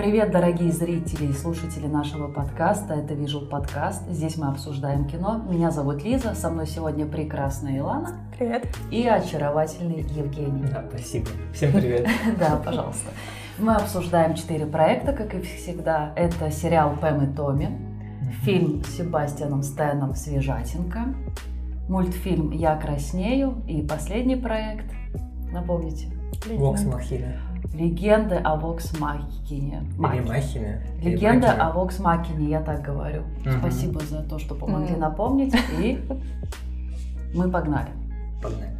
Привет, дорогие зрители и слушатели нашего подкаста. Это Visual подкаст. Здесь мы обсуждаем кино. Меня зовут Лиза, со мной сегодня прекрасная Илана. Привет. И очаровательный Евгений. Да, спасибо. Всем привет. Да, пожалуйста. Мы обсуждаем четыре проекта, как и всегда. Это сериал «Пэм и Томми», фильм с Себастьяном Стэном «Свежатинка», мультфильм «Я краснею» и последний проект, напомните, Вокс Махина. Легенды о Вокс Махине. Или Легенда Махина. о Вокс Макине, я так говорю. Мгм. Спасибо за то, что помогли Мгм. напомнить. И мы погнали. Погнали.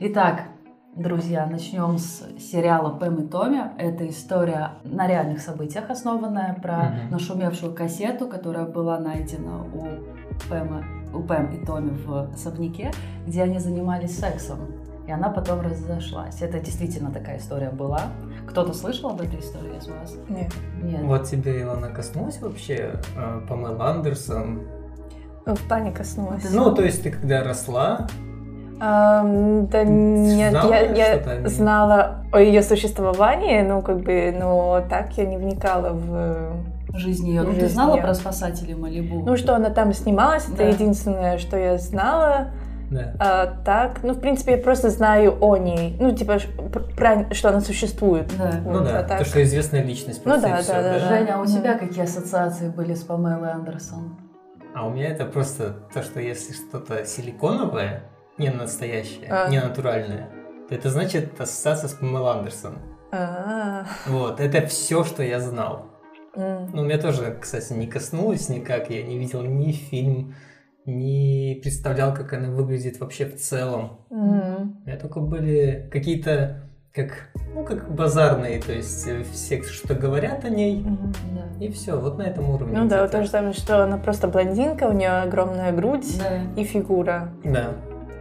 Итак, друзья, начнем с сериала Пэм и Томми. Это история на реальных событиях, основанная про Мгм. нашумевшую кассету, которая была найдена у Пэма, у Пэм и Томми в особняке, где они занимались сексом. И она потом разошлась. Это действительно такая история была. Кто-то слышал об этой истории из вас? Нет. Нет. Вот тебе, Илона, коснулась вообще э, Памела Андерсон? В плане коснулась. Ну, то есть ты когда росла, Ам, да нет, знала я, я знала о ее существовании, ну, как бы, но так я не вникала в... Жизнь ее. Ну, ты знала про спасателей Малибу? Ну, что она там снималась, это Да. единственное, что я знала. Да. А так, ну, в принципе, я просто знаю о ней. Ну, типа, про, что она существует. Да. Ну Вот, да, а так- то, что известная личность Ну да, всё, да, да, да. Женя, а у тебя какие ассоциации были с Памелой Андерсон? А у меня это просто то, что если что-то силиконовое, не настоящее, А. не натуральное, то это значит ассоциация с Памелой Андерсон. А, Вот, это все, что я знал. м. Ну, у меня тоже, кстати, не коснулось никак. Я не видел ни фильм, не представлял, как она выглядит вообще в целом. Мгм. У меня только были какие-то, как, ну, как базарные, то есть э, все что говорят о ней, Мгм. Да. и все, вот на этом уровне. Ну да, вот то же самое, что она просто блондинка, у нее огромная грудь Да. и фигура. Да.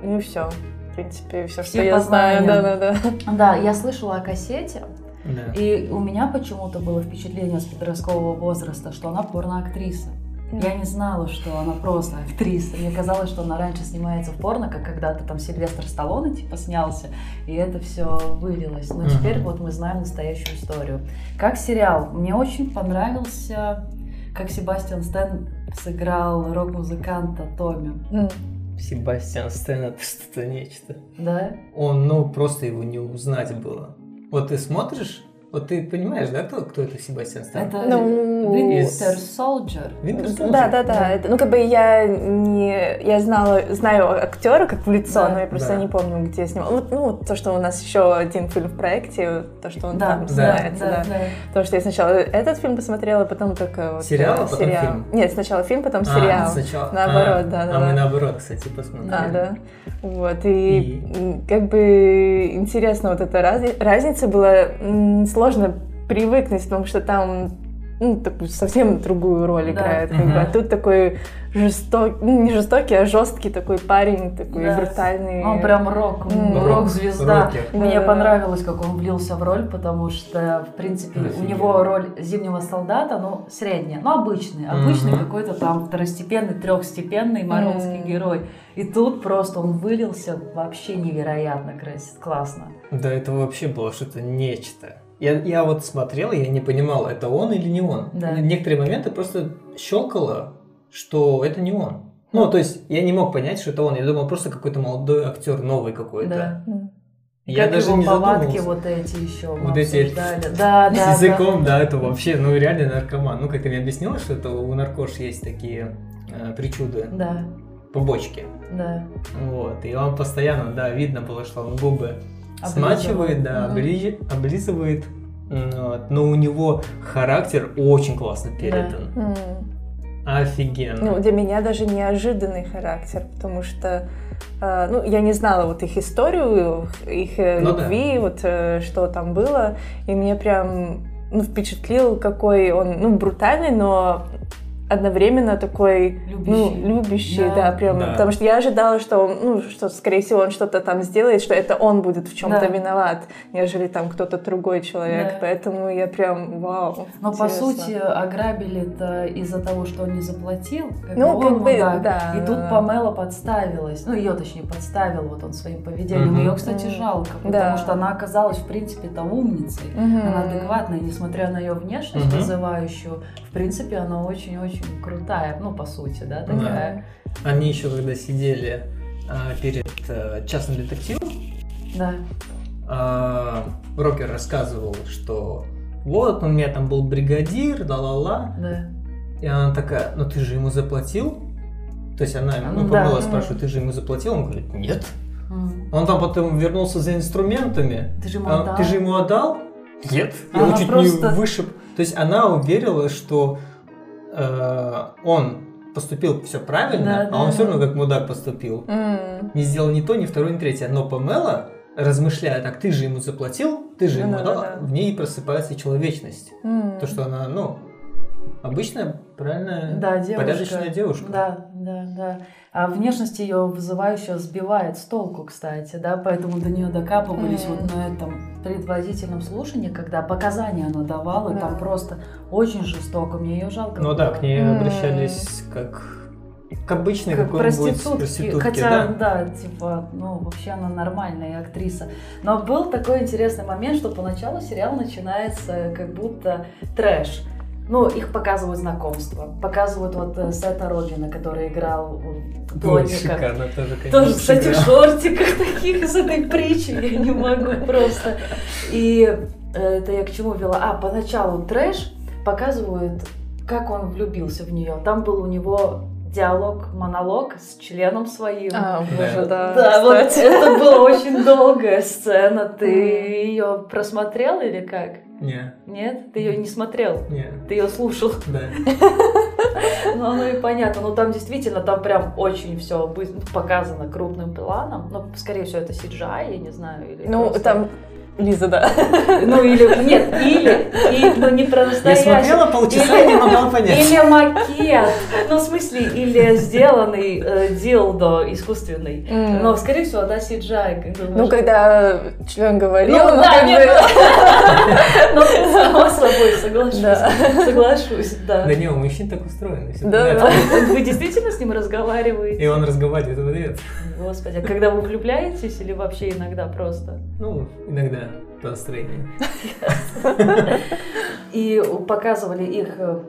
Ну и все. В принципе, все, что Все я знаю. Да, да, да. Да, я слышала о кассете, Да. и у меня почему-то было впечатление с подросткового возраста, что она порноактриса. Я не знала, что она просто актриса. Мне казалось, что она раньше снимается в порно, как когда-то там Сильвестр Сталлоне типа снялся, и это все вылилось. Но Мгм. теперь вот мы знаем настоящую историю. Как сериал, мне очень понравился, как Себастьян Стэн сыграл рок-музыканта Томми. М. Себастьян Стэн это что-то нечто. Да? Он, ну, просто его не узнать было. Вот ты смотришь, вот ты понимаешь, да, кто, кто это Себастьян Стэн? Это Ну, Winter Soldier. Winter Soldier? Да, да, да. Да. Это, ну, как бы я не... Я знала, знаю актера как в лицо, Да, но я просто да. не помню, где снимал. Вот, ну, то, что у нас еще один фильм в проекте, то, что он Да, там да, снимается, да, да. да. Потому что я сначала этот фильм посмотрела, потом только вот, Сериал, э, а потом сериал. фильм? Нет, сначала фильм, потом А, сериал. сначала. Наоборот, А, да, да, А мы да. наоборот, кстати, посмотрели. А, да. Вот, и, И? как бы интересно, вот эта раз- разница была сложно привыкнуть, потому что там ну, такую совсем другую роль Да. играет. Как бы. Мгм. А тут такой жестокий, ну, не жестокий, а жесткий такой парень, такой Да. брутальный. Он прям рок, м, рок-звезда. Рокер. Мне Да. понравилось, как он влился в роль, потому что, в принципе, у Офигенно. него роль зимнего солдата, ну, средняя, ну, обычный, обычный Мгм. какой-то там второстепенный, трехстепенный марвелский Мгм. герой. И тут просто он вылился вообще невероятно красиво, классно. Да, это вообще было что-то нечто. Я, я вот смотрел, я не понимал, это он или не он. Да. Некоторые моменты просто щелкало, что это не он. Ну, то есть я не мог понять, что это он. Я думал, просто какой-то молодой актер, новый какой-то. Да. Я как даже его не повадки вот эти еще Вот эти. Да, да, С да. языком, да. это вообще, ну, реально наркоман. Ну, как ты мне объяснила, что это у наркош есть такие э, причуды, Да, побочки. да. Вот, и он постоянно, да, видно было, что он губы. Смачивает, да, Мгм. обли- облизывает. Но у него характер очень классно передан. М. Офигенно. Ну, для меня даже неожиданный характер, потому что э, ну, я не знала вот их историю, их э, Ну да. любви, вот э, что там было, и мне прям ну, впечатлил, какой он, ну, брутальный, но одновременно такой Любящий. ну, любящий, Да. да, прям, Да. потому что я ожидала, что, он, ну, что, скорее всего, он что-то там сделает, что это он будет в чем-то Да. виноват, нежели там кто-то другой человек, Да. поэтому я прям, вау. Но по интересно. сути ограбили-то из-за того, что он не заплатил. Как Ну, как он бы, мудак. да, И да, тут да. Памела подставилась. Ну, ее точнее подставил вот он своим поведением. Мгм. Ее, кстати, Мгм. жалко, потому Да. что она оказалась, в принципе-то, умницей. Мгм. Она адекватная, несмотря на ее внешность Мгм. вызывающую. В принципе, она очень-очень крутая. Ну, по сути, да, такая. Они еще когда сидели а, перед а, частным детективом, Да. а, Рокер рассказывал, что вот, у меня там был бригадир, ла-ла-ла. Да. И она такая, ну ты же ему заплатил? То есть она, ну, Да. Памела спрашивает, ты же ему заплатил? Он говорит, нет. М. Он там потом вернулся за инструментами. Ты же ему А, отдал? Ты же ему отдал? Нет. Я его чуть просто- не вышиб. То есть она уверила, что э, он поступил все правильно, Да, а да, он все равно как мудак поступил. М. Не сделал ни то, ни второе, ни третье. Но Памела, размышляя, так ты же ему заплатил, ты же ему Ну да, отдал, да, да. в ней просыпается человечность. М. То, что она, ну, обычная, правильная, Да, девушка. порядочная девушка. Да, да, да. А внешность ее вызывающе сбивает с толку, кстати, да, поэтому до нее докапывались Мгм. вот на этом предварительном слушании, когда показания она давала, и там просто очень жестоко, мне ее жалко Ну было. да, к ней М. обращались как к обычной как какой-нибудь проститутки, проститутке, хотя, да. да. типа, ну, вообще она нормальная актриса. Но был такой интересный момент, что поначалу сериал начинается как будто трэш. Ну, их показывают знакомство, показывают вот э, Сета Рогина, который играл э, Ой, плотника. шикарно тоже, конечно. Тоже в этих шортиках таких, с этой притчей, я не могу просто. И э, это я к чему вела? А, поначалу трэш показывают, как он влюбился в нее. Там был у него диалог, монолог с членом своим. А, боже, Да. да. вот это была очень долгая сцена. Ты ее просмотрел или как? Не, Нет? Ты ее не смотрел? не, Ты ее слушал? да. Ну, оно и понятно. Но там действительно, там прям очень все показано крупным планом. Но, скорее всего, это CGI, я не знаю. Или Ну, просто- там Лиза, да. Ну, или... Нет, или... и- ну, не про Я настоящий. смотрела полчаса и не могла понять. Или макет. Ну, в смысле, или сделанный э, дилдо искусственный. М. Но, скорее всего, да, CGI. как думаешь? Ну, когда член говорил, Ну, ну, да, как нет, бы... Ну, само собой, соглашусь. Да. Соглашусь, да. Да не, у мужчин так устроено. Да, да. Вы действительно с ним разговариваете? И он разговаривает в ответ. Господи, а когда вы влюбляетесь или вообще иногда просто? Ну, иногда по настроению. И показывали их э,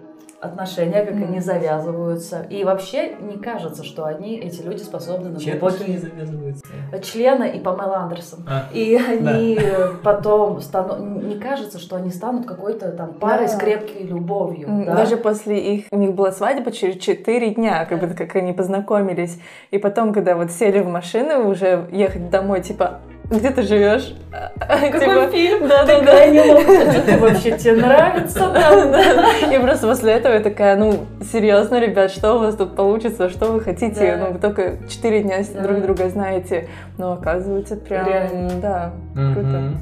отношения, как они завязываются. И вообще не кажется, что они, эти люди, способны на отношения глубокие завязываются? члены и Памела Андерсон. А, И они потом станут... Не кажется, что они станут какой-то там парой Да. с крепкой любовью. Да? Даже после их, у них была свадьба через 4 дня, как бы как они познакомились. И потом, когда вот сели в машину, уже ехать домой, типа, где ты живешь? Какой фильм? Да, да, да. неловкость. Ты вообще тебе нравится там? И просто после этого я такая, ну, серьезно, ребят, что у вас тут получится, что вы хотите? Да. Ну, вы только 4 дня Да. друг друга знаете. Но оказывается, прям, Реально. да, круто. мгм.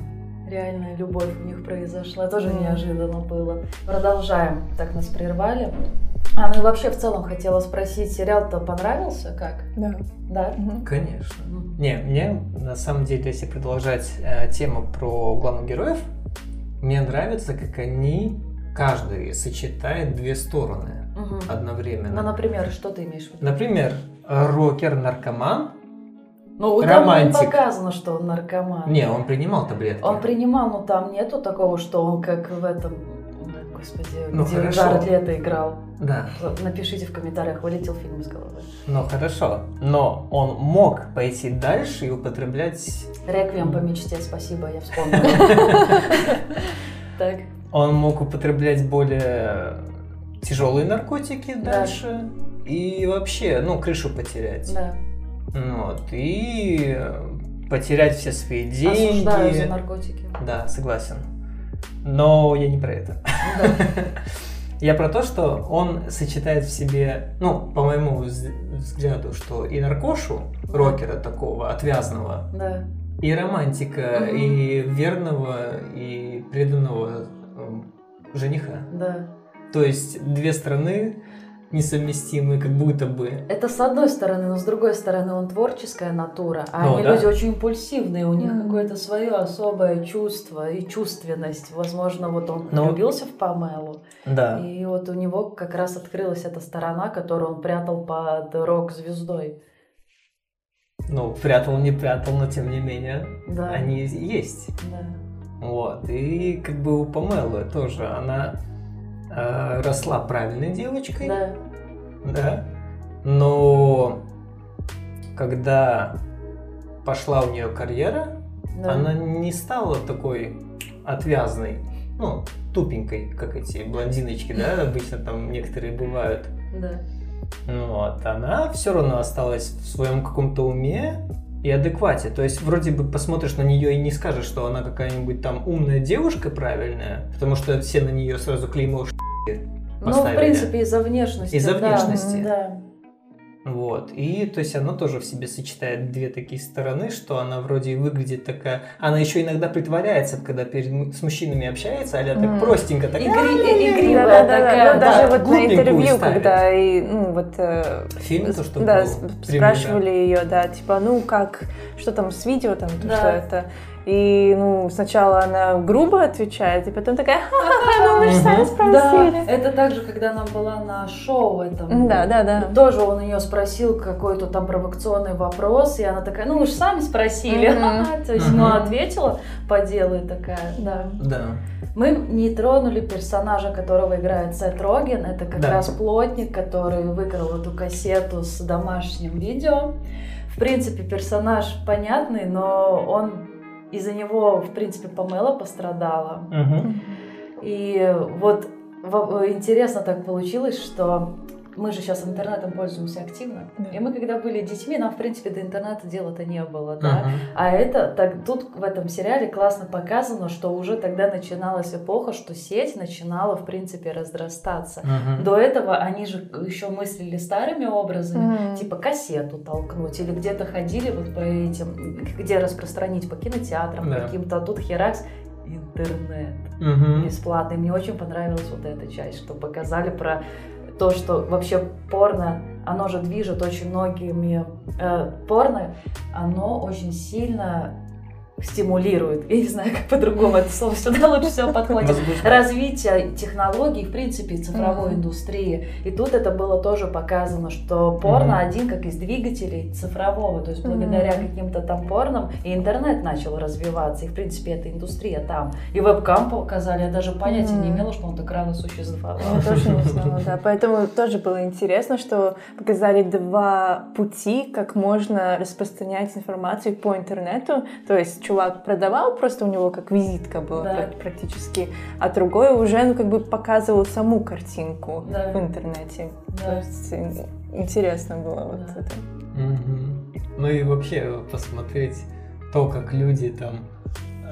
Реальная любовь у них произошла. Тоже неожиданно было. Продолжаем. Так нас прервали. А, ну и вообще в целом хотела спросить, сериал-то понравился? Как? Да. Да? Конечно. Не, мне на самом деле, если продолжать э, тему про главных героев, мне нравится, как они каждый сочетает две стороны Мгм. одновременно. Ну, например, что ты имеешь в виду? Например, рокер, наркоман. Ну, там не показано, что он наркоман. Не, он принимал таблетки. Он принимал, но там нету такого, что он как в этом... Господи, Ну, где хорошо. Джаред Лето играл. Да, Напишите в комментариях, вылетел фильм из головы. ну хорошо. Но он мог пойти дальше и употреблять... Реквием по мечте, спасибо, я вспомнила. Так. Он мог употреблять более тяжелые наркотики Да. дальше. И вообще, ну, крышу потерять. Да. Вот. И потерять все свои деньги. Осуждаю за наркотики. Да, согласен. Но я не про это. Я про то, что он сочетает в себе, ну, по моему вз- взгляду, что и наркошу, рокера такого, отвязного, Да. и романтика, и верного, и преданного эм, жениха. Да. То есть две стороны несовместимы, как будто бы. Это с одной стороны, но с другой стороны он творческая натура, а Ну, они да. люди очень импульсивные, у них Мгм. какое-то свое особое чувство и чувственность. Возможно, вот он Ну, влюбился в Памелу, Да. и вот у него как раз открылась эта сторона, которую он прятал под рок-звездой. Ну, прятал, не прятал, но тем не менее, Да. они есть. да. Вот. И как бы у Памелы тоже она э, росла правильной девочкой. Да. Да. Но когда пошла у нее карьера, да. она не стала такой отвязной, ну, тупенькой, как эти блондиночки, да, обычно там некоторые бывают. Да. Ну Вот, она все равно осталась в своем каком-то уме и адеквате. То есть вроде бы посмотришь на нее и не скажешь, что она какая-нибудь там умная девушка правильная, потому что все на нее сразу клеймо «ш***ки» Ну, в поставили. принципе, из-за внешности. Из-за да. внешности. Да. Вот. И то есть она тоже в себе сочетает две такие стороны, что она вроде и выглядит такая. Она еще иногда притворяется, когда перед с мужчинами общается, а так Мгм. простенько, такая. Игри- игривая Да-да-да, такая. ну, да. даже вот на интервью, ставит. когда и, ну, вот... э, Фильм то, что да, был, с- примерно. спрашивали ее, да, типа, ну как, что там с видео, там, то, Да. что это. И, ну, сначала она грубо отвечает, и потом такая, ха-ха-ха, ну вы же сами Мгм. Да, спросили. это так же, когда она была на шоу этом. Да, да, да. Тоже он ее спросил какой-то там провокационный вопрос, и она такая, ну вы же сами спросили. То есть, Мгм. ну, ответила по делу и такая, да. Да. Мы не тронули персонажа, которого играет Сет Роген. Это как раз плотник, который выкрал эту кассету с домашним видео. В принципе, персонаж понятный, но он из-за него, в принципе, Памела пострадала. Мгм. И вот во- интересно так получилось, что мы же сейчас интернетом пользуемся активно. Да. И мы, когда были детьми, нам, в принципе, до интернета дела-то не было, да. Мгм. А это так, тут в этом сериале классно показано, что уже тогда начиналась эпоха, что сеть начинала, в принципе, разрастаться. Мгм. До этого они же еще мыслили старыми образами, Мгм. типа кассету толкнуть, или где-то ходили вот по этим, где распространить, по кинотеатрам Да. каким-то, а тут херакс, интернет Мгм. бесплатный. Мне очень понравилась вот эта часть, что показали про то, что вообще порно, оно же движет очень многими. э, порно, оно очень сильно стимулирует. Я не знаю, как по-другому это слово сюда лучше всего подходит. Развитие технологий, в принципе, цифровой Мгм. индустрии. И тут это было тоже показано, что порно Мгм. один как из двигателей цифрового. То есть благодаря Мгм. каким-то там порнам и интернет начал развиваться. И, в принципе, эта индустрия там. И вебкам показали. Я даже понятия не Мгм. имела, что он так рано существовал. Я тоже не знала, да. Поэтому тоже было интересно, что показали два пути, как можно распространять информацию по интернету. То есть чувак продавал, просто у него как визитка была Да. прак- практически, а другой уже ну, как бы показывал саму картинку Да. в интернете. То Да. есть ин- интересно было вот Да. это. Мгм. Ну и вообще посмотреть то, как люди там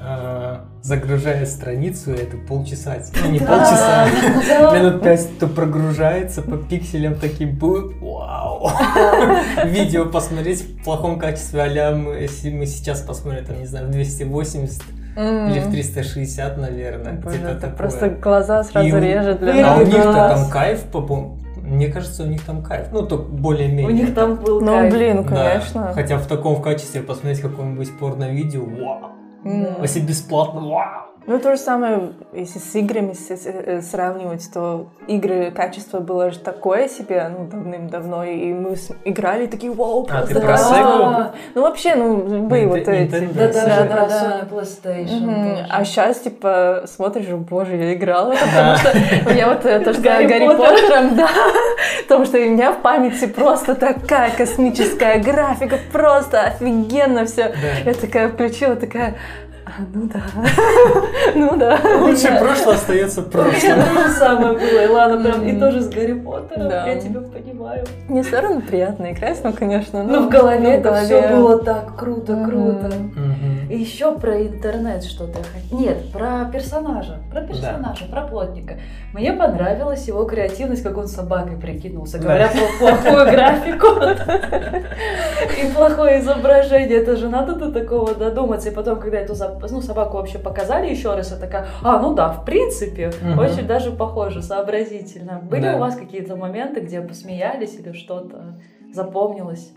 э, загружают страницу, это полчаса, ну не полчаса, Да. минут пять, то прогружается по пикселям таким будет, вау. Видео посмотреть в плохом качестве, а мы, если мы сейчас посмотрим, там, не знаю, в 280 или в М. 360, наверное, Боже, где-то это такое. просто глаза сразу И режет для А у них-то там кайф, по- мне кажется, у них там кайф. Ну, то более-менее. У них там был Ну, кайф. блин, Да. конечно. Хотя в таком в качестве посмотреть какое-нибудь порно-видео, вау. М. Да. Если бесплатно, вау. Ну, то же самое, если с играми э, сравнивать, то игры качество было же такое себе, ну, давным-давно, и мы играли такие, вау, А, ты просто про качество». Sega? Ну, вообще, ну, Ну, вот эти. Nintendo. Да, Да, даже да, про да. Sony PlayStation. Тоже. А сейчас, типа, смотришь, боже, я играла, потому что я вот э, то, что Гарри Гарри Поттер. Поттером, да, потому что у меня в памяти просто такая космическая графика, просто офигенно все. Я такая включила, такая, «А, ну да, ну да. Лучше прошлое остается прошлым. то же самое было, и ладно, прям и тоже с Гарри Поттером, я тебя понимаю. Не все равно приятно играть, но, конечно, Ну, в голове это все было так круто, круто. И еще про интернет что-то. Нет, про персонажа. Про персонажа, про плотника. Мне понравилась его креативность, как он собакой прикинулся, говоря про плохую графику и плохое изображение. Это же надо до такого додуматься. И потом, когда эту ну, собаку вообще показали еще раз, я такая, а, ну да, в принципе, очень даже похоже, сообразительно. Были у вас какие-то моменты, где посмеялись или что-то запомнилось?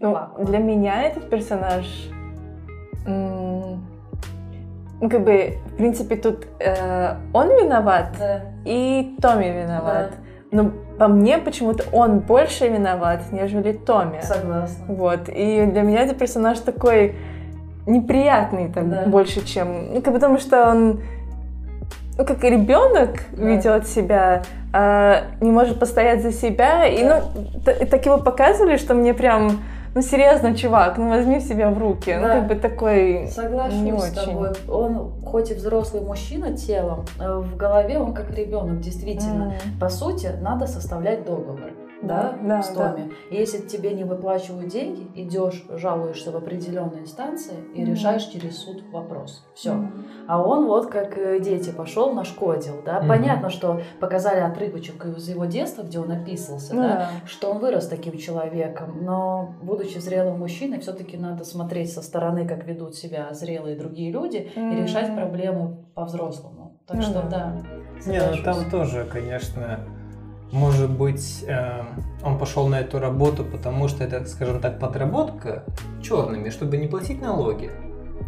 Ну, для меня этот персонаж, ну, как бы, в принципе, тут э, он виноват, да. и Томми виноват. Да. Но по мне почему-то он больше виноват, нежели Томми. Согласна. Вот. И для меня этот персонаж такой неприятный так да. больше, чем... Ну, потому что он ну, как ребенок да. ведет себя, э, не может постоять за себя. Да. И, ну, так его показывали, что мне прям ну серьезно, чувак, ну возьми себя в руки. Ну, да. Ну как бы такой Соглашусь не с очень. тобой. Он хоть и взрослый мужчина телом, э, в голове он как ребенок, действительно. Mm. По сути, надо составлять договор да, да, с Томи. Да. Если тебе не выплачивают деньги, идешь, жалуешься в определенной инстанции и mm-hmm. решаешь через суд вопрос. Все. Mm-hmm. А он вот как э, дети пошел, нашкодил, да. Mm-hmm. Понятно, что показали отрывочек из его детства, где он описывался, mm-hmm. да, что он вырос таким человеком, но будучи зрелым мужчиной, все-таки надо смотреть со стороны, как ведут себя зрелые другие люди mm-hmm. и решать проблему по-взрослому. Так mm-hmm. что да. Не, ну там тоже, конечно, может быть, э, он пошел на эту работу, потому что это, скажем так, подработка черными, чтобы не платить налоги.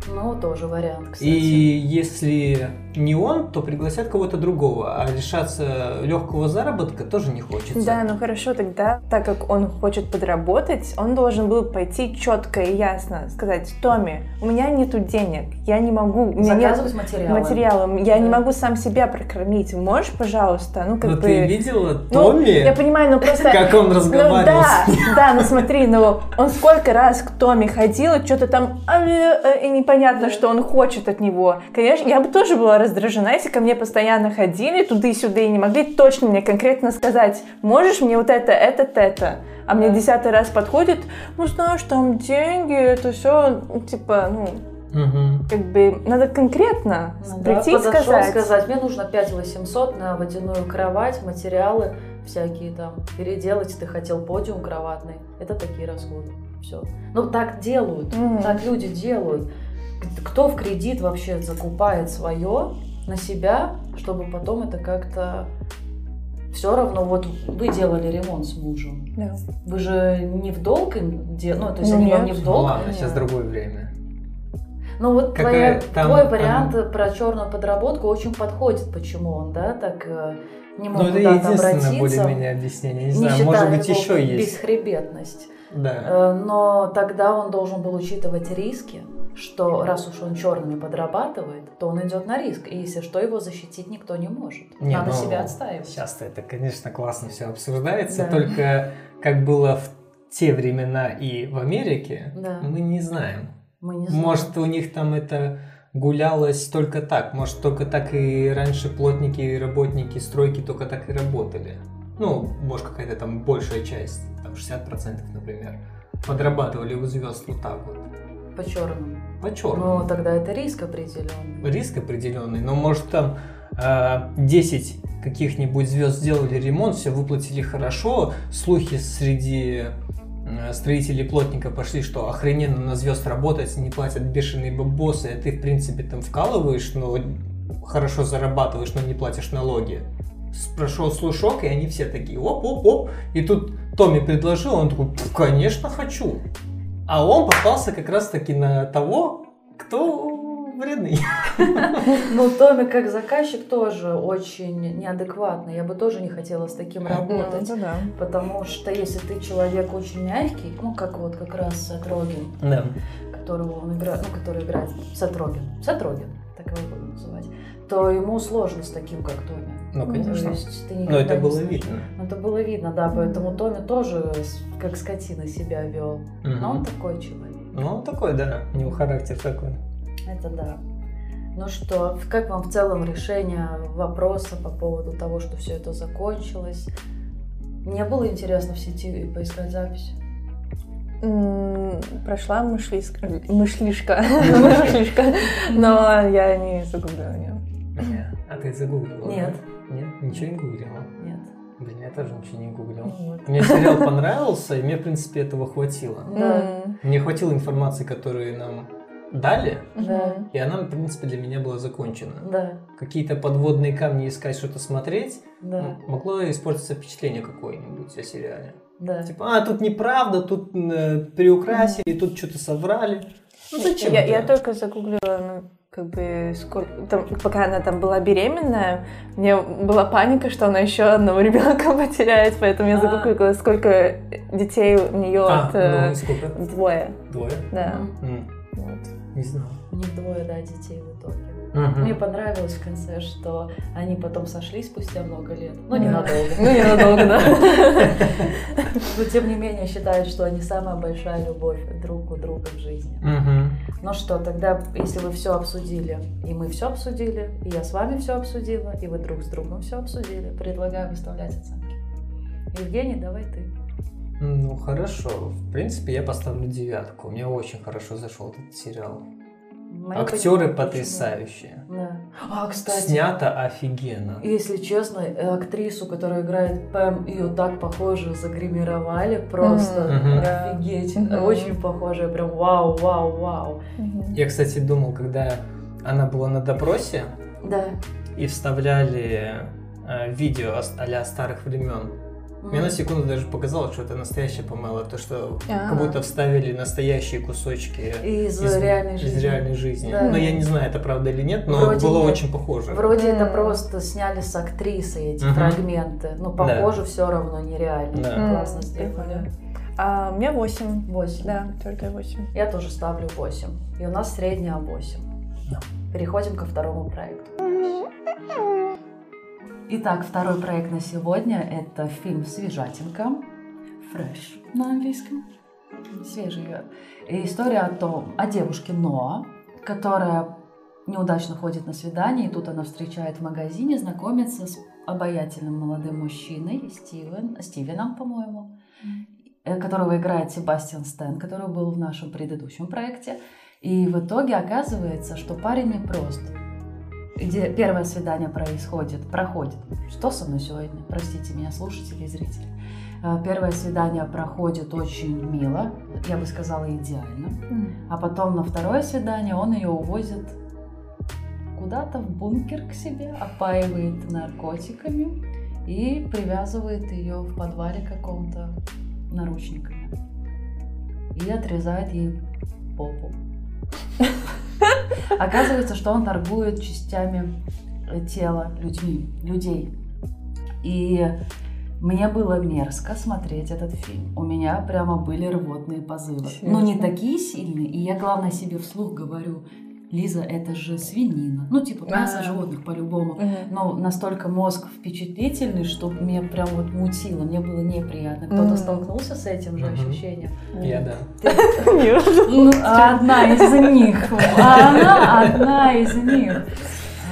Ну, тоже вариант, кстати. И если не он, то пригласят кого-то другого, а лишаться легкого заработка тоже не хочется. Да, ну хорошо, тогда, так как он хочет подработать, он должен был пойти четко и ясно сказать, Томми, у меня нету денег, я не могу, у меня Заказывать нет материалы. материалы, я да. не могу сам себя прокормить, можешь, пожалуйста, ну как но бы... ты видела Томми? Ну, я понимаю, но просто... Как он разговаривал ну, да, да, ну смотри, ну он сколько раз к Томми ходил, что-то там, э, и непонятно, что он хочет от него. Конечно, я бы тоже была раздражена, если ко мне постоянно ходили туда-сюда и не могли точно мне конкретно сказать, можешь мне вот это, это, это. А мне десятый раз подходит, ну знаешь, там деньги, это все, типа, ну, Угу. Как бы надо конкретно ну, прийти да, и сказать. сказать, мне нужно 5 800 на водяную кровать, материалы всякие там, переделать, ты хотел подиум кроватный. Это такие расходы. Все. Ну, так делают, угу. так люди делают. Кто в кредит вообще закупает свое, на себя, чтобы потом это как-то все равно, вот вы делали ремонт с мужем. Да. Вы же не в долг им делали, ну, то есть ну, они нет. вам не в долг. Ну, ладно, сейчас другое время. Ну вот твоя, там, твой вариант а... про черную подработку очень подходит, почему он, да, так э, не мог ну, это единственное более-менее объяснение, не, не знаю, может быть еще есть. Бесхребетность. Да. Э, но тогда он должен был учитывать риски, что раз уж он черными подрабатывает, то он идет на риск. И если что, его защитить никто не может. Не, Надо ну, себя отстаивать. Сейчас это, конечно, классно все обсуждается, да. только как было в те времена и в Америке, да. мы не знаем. Мы не знаем. Может, у них там это гулялось только так. Может, только так и раньше плотники и работники стройки только так и работали. Ну, может, какая-то там большая часть, там 60%, например, подрабатывали у звезд вот так вот. По черному. По черному. Ну, тогда это риск определенный. Риск определенный, но может там э, 10 каких-нибудь звезд сделали ремонт, все выплатили хорошо, слухи среди э, строителей плотника пошли, что охрененно на звезд работать, не платят бешеные бабосы, а ты, в принципе, там вкалываешь, но хорошо зарабатываешь, но не платишь налоги. Прошел слушок, и они все такие оп-оп-оп. И тут Томми предложил, он такой, конечно, хочу. А он попался как раз-таки на того, кто вредный. Ну, Томми как заказчик тоже очень неадекватный. Я бы тоже не хотела с таким работать. Ну, да. Потому что если ты человек очень мягкий, ну, как вот как раз Сатрогин, да. которого он играет, ну, который играет Сатрогин, Сатрогин, так его буду называть, то ему сложно с таким, как Томми. Ну, конечно. Но это было знаешь. видно. Это было видно, да, поэтому Томми тоже как скотина себя вел. Угу. Но он такой человек. Ну, он такой, да, у него характер такой. Это да. Ну что, как вам в целом решение вопроса по поводу того, что все это закончилось? Мне было интересно в сети поискать запись. Прошла мышлишка, мышлишка, мышлишка, но я не загуглила ее. Не. А ты загуглила? Нет. да? Нет? Ничего не гуглила? Нет. Блин, я тоже ничего не гуглил. Вот. Мне сериал понравился, и мне, в принципе, этого хватило. Да. Мне хватило информации, которую нам дали, Да. и она, в принципе, для меня была закончена. Да. Какие-то подводные камни искать, что-то смотреть, Да. могло испортиться впечатление какое-нибудь о сериале. Да. Типа, а, тут неправда, тут э, приукрасили, тут что-то соврали. Ну зачем Я, это? я только загуглила, ну, как бы, сколько, там, пока она там была беременная, мне была паника, что она еще одного ребенка потеряет, поэтому я А. загуглила, сколько детей у нее А, от э, ну сколько? двое. Двое? Да. М, Вот. Не знал. У них двое, да, детей в итоге. Мгм. Мне понравилось в конце, что они потом сошлись спустя много лет. Ну, ненадолго. Ну, ненадолго, да. Но тем не менее считают, что они самая большая любовь друг у друга в жизни. Ну что, тогда, если вы все обсудили, и мы все обсудили, и я с вами все обсудила, и вы друг с другом все обсудили, предлагаю выставлять оценки. Евгений, давай ты. Ну хорошо. В принципе, я поставлю девятку. Мне очень хорошо зашел этот сериал. Мое Актеры потрясающие. Да. А, кстати, Снято офигенно. если честно, актрису, которая играет Пэм, ее так похоже загримировали, просто Мгм. офигеть. Мгм. Очень похоже, прям вау, вау, вау. Мгм. Я, кстати, думал, когда она была на допросе Да. и вставляли э, видео о- а-ля старых времен, мне на секунду даже показалось, что это настоящая помела, то что А. как будто вставили настоящие кусочки Из, реальной жизни. из реальной жизни. Да. Но я не знаю, это правда или нет, но Вроде было нет. очень похоже. Вроде это просто сняли с актрисы эти фрагменты. Но похоже все равно нереально. Классно сделали. А, у меня восемь. Восемь. Да, только восемь. Я тоже ставлю 8. И у нас средняя 8. Да. Переходим ко второму проекту. Итак, второй проект на сегодня – это фильм «Свежатинка». Fresh на английском. Свежий. И история о том, о девушке Ноа, которая неудачно ходит на свидание, и тут она встречает в магазине, знакомится с обаятельным молодым мужчиной, Стивен, Стивеном, по-моему, э, которого играет Себастьян Стэн, который был в нашем предыдущем проекте. И в итоге оказывается, что парень непрост. Где первое свидание происходит, проходит. Что со мной сегодня? Простите меня, слушатели и зрители. Э, Первое свидание проходит очень мило, я бы сказала идеально. А потом на второе свидание он ее увозит куда-то в бункер к себе, опаивает наркотиками и привязывает ее в подвале каком-то наручниками. И отрезает ей попу. Оказывается, что он торгует частями тела людьми, людей. И мне было мерзко смотреть этот фильм. У меня прямо были рвотные позывы. Но не Серьезно? такие сильные. И я, главное, себе вслух говорю, Лиза, это же свинина. Ну, типа мясо А. животных по-любому. Но настолько мозг впечатлительный, что мне прям вот мутило, мне было неприятно. Кто-то столкнулся с этим же ощущением? Я да. Нет. Ну, одна из них. А Она одна из них.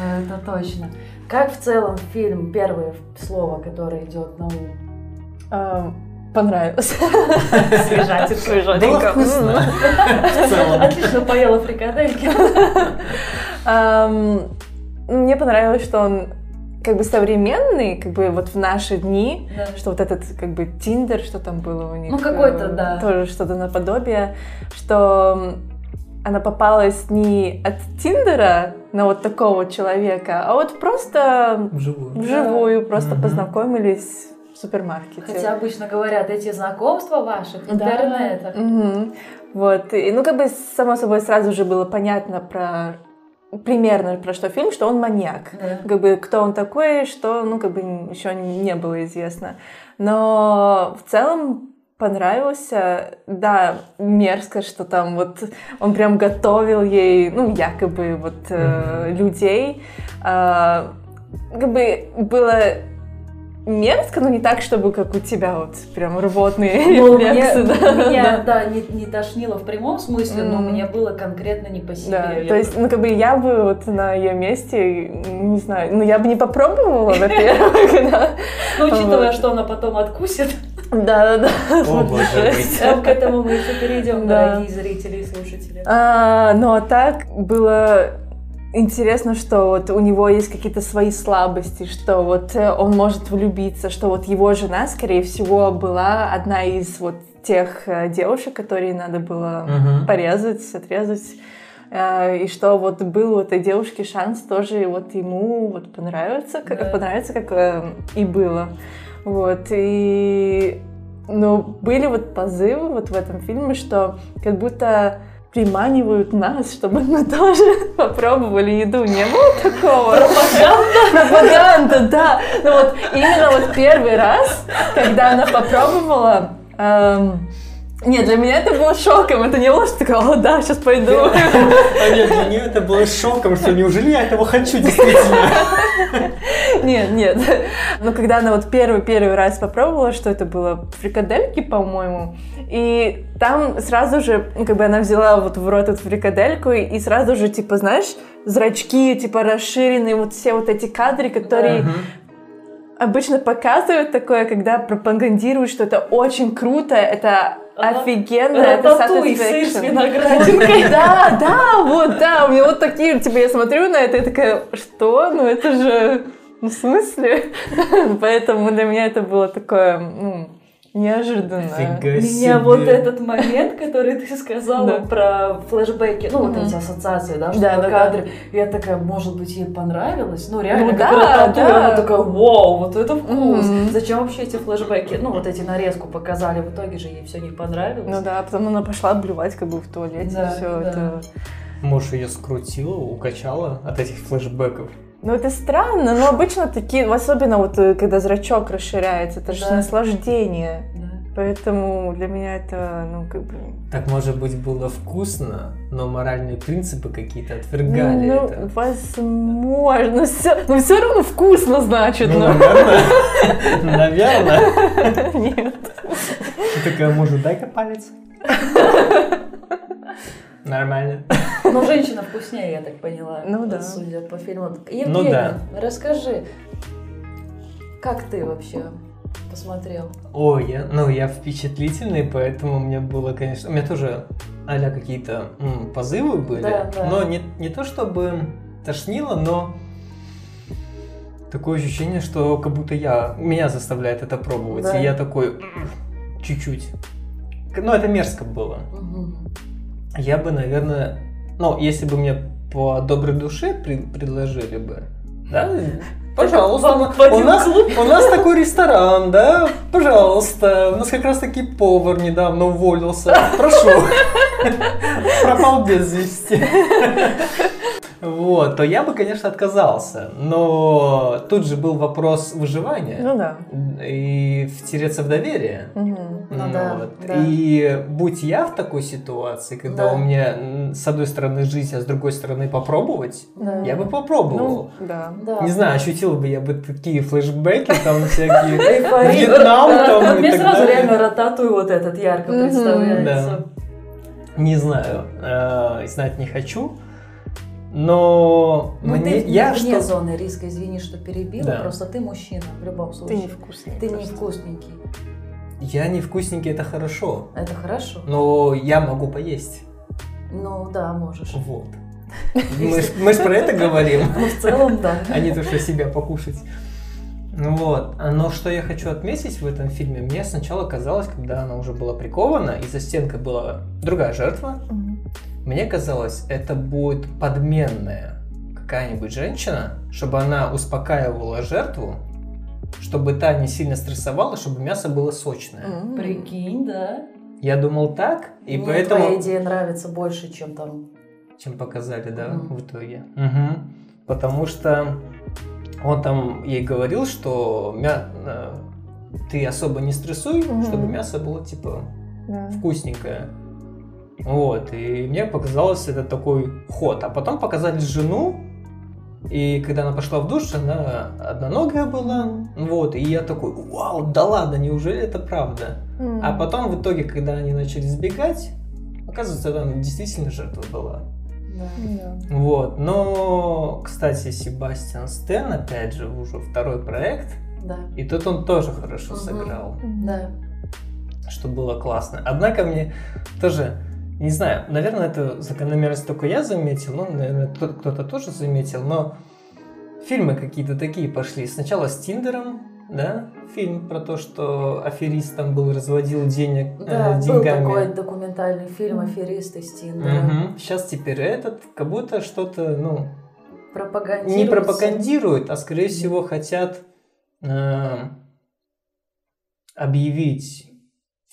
Это точно. Как в целом фильм, первое слово, которое идет на ум? Понравилось. Свежатинка. Было вкусно. Отлично поела фрикадельки. Мне понравилось, что он как бы современный, как бы вот в наши дни, Да. что вот этот как бы Тиндер, что там было у них. Ну, какой-то, э, да. Тоже что-то наподобие, что она попалась не от Тиндера на вот такого человека, а вот просто Вживую. вживую, просто Мгм. познакомились в супермаркете. Хотя обычно говорят, эти знакомства ваших, Да. интернета. Мгм. Вот. И, ну, как бы, само собой, сразу же было понятно про примерно про что фильм, что он маньяк. Да. Как бы, кто он такой, что, ну, как бы, еще не было известно. Но в целом понравился. Да, мерзко, что там вот он прям готовил ей, ну, якобы вот э, людей. А, как бы было мерзко, но не так, чтобы как у тебя вот прям рвотные Ну, мне- рефлексы. да. меня, да, не, не тошнило в прямом смысле, но Мгм. мне было конкретно не по себе. Да, Я то есть, ну, как бы я бы вот на ее месте, не знаю, ну, я бы не попробовала, во-первых, да. Ну, учитывая, что она потом откусит. О, боже мой. Э, К этому мы еще перейдем, Да. дорогие зрители и слушатели. А, ну а так было интересно, что вот у него есть какие-то свои слабости, что вот э, он может влюбиться, что вот его жена, скорее всего, была одна из вот тех э, девушек, которые надо было Мгм. порезать, отрезать. Э, И что вот был у этой девушки шанс тоже вот ему вот понравиться, как, Да. понравиться, как и было. Вот, и... Ну, были вот позывы вот в этом фильме, что как будто приманивают нас, чтобы мы тоже попробовали еду. Не было такого? Пропаганда? Пропаганда, да. Ну вот именно вот первый раз, когда она попробовала... эм, нет, для меня это было шоком. Это не что такое, о, да, сейчас пойду. А нет, для нее это было шоком, что неужели я этого хочу действительно? Нет, нет. Но когда она вот первый-первый раз попробовала, что это было? Фрикадельки, по-моему. И там сразу же, ну, как бы она взяла вот в рот эту фрикадельку, и, сразу же, типа, знаешь, зрачки, типа, расширенные, вот все вот эти кадры, которые обычно показывают такое, когда пропагандируют, что это очень круто, это. Офигенно, это сыр с satisfaction. виноградинкой. Да, да, вот, да, у меня вот такие, типа, я смотрю на это и такая, что? Ну это же, ну в смысле? Поэтому для меня это было такое, ну, неожиданное. Фига Меня себе. вот этот момент, который ты сказала Да. про флешбеки, ну вот эти ассоциации, да, что Да, да, кадры, я такая, может быть, ей понравилось, ну реально, Ну да, рататуй, да. она такая, вау, вот это вкус, зачем вообще эти флешбеки, ну вот эти нарезку показали, в итоге же ей все не понравилось. Ну да, потом она пошла блювать как бы в туалете, Да, все да. это. Может, ее скрутило, укачало от этих флешбеков? Ну это странно, но обычно такие, особенно вот э, когда зрачок расширяется, это же Да. наслаждение. Да. Поэтому для меня это, ну, как бы... Так, может быть, было вкусно, но моральные принципы какие-то отвергали ну, это. возможно. Все, но все равно вкусно, значит. Ну, ну. наверное. Наверное. Нет. Ты такая, может, дай-ка палец? Нормально. Но женщина вкуснее, я так поняла, Ну да. судя по фильму. Ну Евгений, да. расскажи, как ты вообще посмотрел? Ой, я, ну я впечатлительный, поэтому мне было, конечно, у меня тоже а какие-то м, позывы были, Да, да. но не, не то чтобы тошнило, но такое ощущение, что как будто я, меня заставляет это пробовать, Да. и я такой, «М, чуть-чуть. Ну, это мерзко было. Мгм. Я бы, наверное, ну, если бы мне по доброй душе при- предложили бы, да, пожалуйста, у- нас, у нас такой ресторан, да, пожалуйста, у нас как раз таки повар недавно уволился, прошу, пропал без вести. Вот, то я бы, конечно, отказался, но тут же был вопрос выживания Ну да. и втереться в доверие. Мгм. Ну да, вот. да. И будь я в такой ситуации, когда Да. у меня с одной стороны жизнь, а с другой стороны попробовать, Да. я бы попробовал. Ну, да. Да. Не знаю, ощутил бы я бы такие флешбеки, там всякие. Вьетнам Да, там Мне сразу реально рататуй вот этот ярко представляется. Не знаю, э, знать не хочу, но Ну, мне ты я вне что зоны риска, извини, что перебила, Да. просто ты мужчина в любом Ты случае. невкусный. Ты просто. невкусненький. я невкусненький, это хорошо, Это хорошо? но я могу поесть. Ну да, можешь. Вот. Мы ж- мы ж про это говорим. Ну, в целом, да. а не то, что себя покушать. Ну Вот. Но что я хочу отметить в этом фильме, мне сначала казалось, когда она уже была прикована, и за стенкой была другая жертва, Мгм. Мне казалось, это будет подменная какая-нибудь женщина, чтобы она успокаивала жертву, чтобы та не сильно стрессовала, чтобы мясо было сочное. М. Прикинь, да. Я думал так, и Мне поэтому... твоя идея нравится больше, чем там... чем показали, да, Мгм. в итоге. Мгм. Потому что он там ей говорил, что мя- э, ты особо не стрессуй, Мгм. чтобы мясо было типа Да. вкусненькое. Вот, и мне показалось это такой ход. А потом показали жену, и когда она пошла в душ, она одноногая была. Вот, и я такой, вау, да ладно, неужели это правда? М. А потом в итоге, когда они начали сбегать, оказывается, там действительно жертва была. Да. Да. Вот, но, кстати, Себастьян Стэн, опять же, уже второй проект, Да. и тут он тоже хорошо Мгм. сыграл. Да. что было классно. Однако мне тоже, не знаю, наверное, это закономерность только я заметил, ну, наверное, кто-то тоже заметил, но фильмы какие-то такие пошли. Сначала с Тиндером, да, фильм про то, что аферист там был, разводил денег Да, э, деньгами. был такой документальный фильм «Аферисты с Тиндера». Мгм. Сейчас теперь этот, как будто что-то, ну, не пропагандируют, а скорее всего хотят э, объявить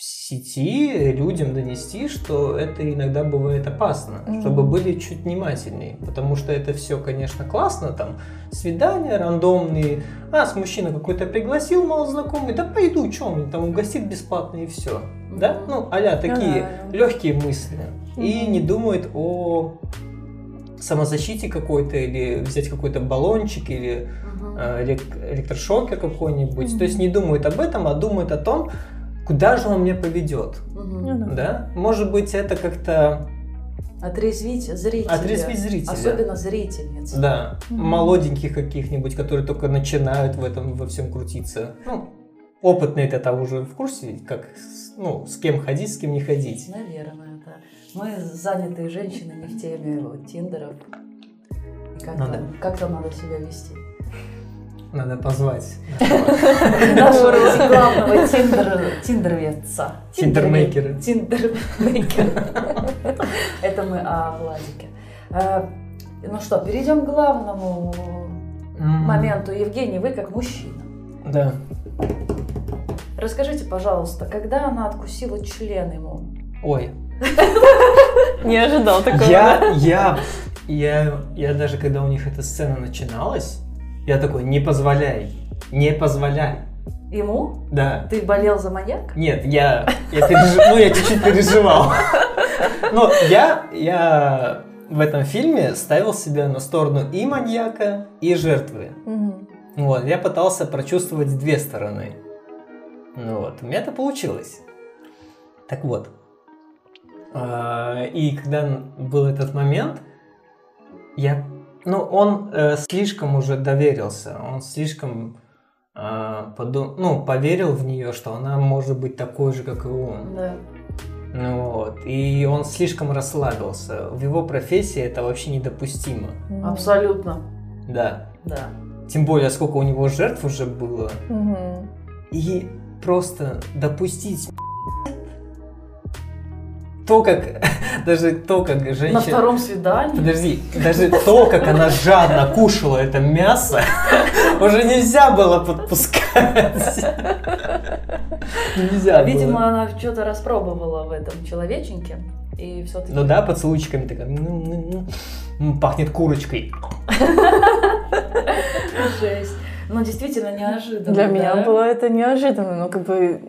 в сети, людям донести, что это иногда бывает опасно, Мгм. чтобы были чуть внимательнее, потому что это все, конечно, классно, там свидания рандомные, а с мужчина какой-то пригласил малознакомый, да пойду, что он там угостит бесплатно и все, да, Мгм. ну аля такие да. легкие мысли и Мгм. не думают о самозащите какой-то или взять какой-то баллончик или элек- электрошокер какой-нибудь. Мгм. То есть не думают об этом, а думают о том, куда же он меня поведет. Мгм. Ну да. Может быть, это как-то Отрезвить зрителя. отрезвить зрителя. Особенно зрительниц. Да, Мгм. молоденьких каких-нибудь, которые только начинают в этом во всем крутиться. Ну, опытные это уже в курсе, как с- ну, с кем ходить, с кем не ходить. Наверное, да. Мы занятые женщины не в теме вот, тиндеров. И как, Надо. там, как там надо себя вести? Надо позвать. Нашего главного тиндер, тиндеровеца. Тиндермейкера. Тиндермейкера. Это мы о Владике. Э, Ну что, перейдем к главному моменту. Евгений, вы как мужчина. Да. Расскажите, пожалуйста, когда она откусила член ему? Ой, Не ожидал такого. Я, я, я, я даже когда у них эта сцена начиналась, я такой, не позволяй, не позволяй. Ему? Да. Ты болел за маньяк? Нет, я, я пережи- ну, я чуть-чуть переживал. Но я, я в этом фильме ставил себя на сторону и маньяка, и жертвы. Мгм. Вот, я пытался прочувствовать две стороны. Ну вот, у меня это получилось. Так вот. А, И когда был этот момент, я, ну, он э, слишком уже доверился, он слишком а, подум- ну, поверил в нее, что она может быть такой же, как и он. Да. Ну вот, и он слишком расслабился. В его профессии это вообще недопустимо. Абсолютно. Да. Да. Тем более, сколько у него жертв уже было. Мгм. И просто допустить то, как даже то, как женщина... На втором свидании. Подожди, даже то, как она жадно кушала это мясо, уже нельзя было подпускать. Нельзя Видимо, было. она что-то распробовала в этом человеченьке. И все-таки... Ну да, поцелуйчиками такая, «Ну, ну, ну». М, пахнет курочкой. Жесть. Ну, действительно неожиданно. Для меня да? было это неожиданно, но как бы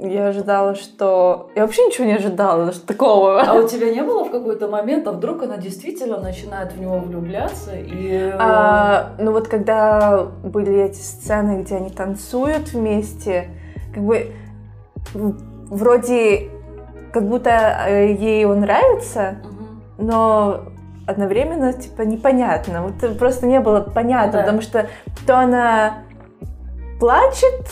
я ожидала, что... Я вообще ничего не ожидала, даже такого. А у тебя не было в какой-то момент, а вдруг она действительно начинает в него влюбляться и... А, ну вот когда были эти сцены, где они танцуют вместе, как бы вроде как будто э, ей он нравится, Мгм. но одновременно типа непонятно. Вот просто не было понятно, Да. потому что то она плачет,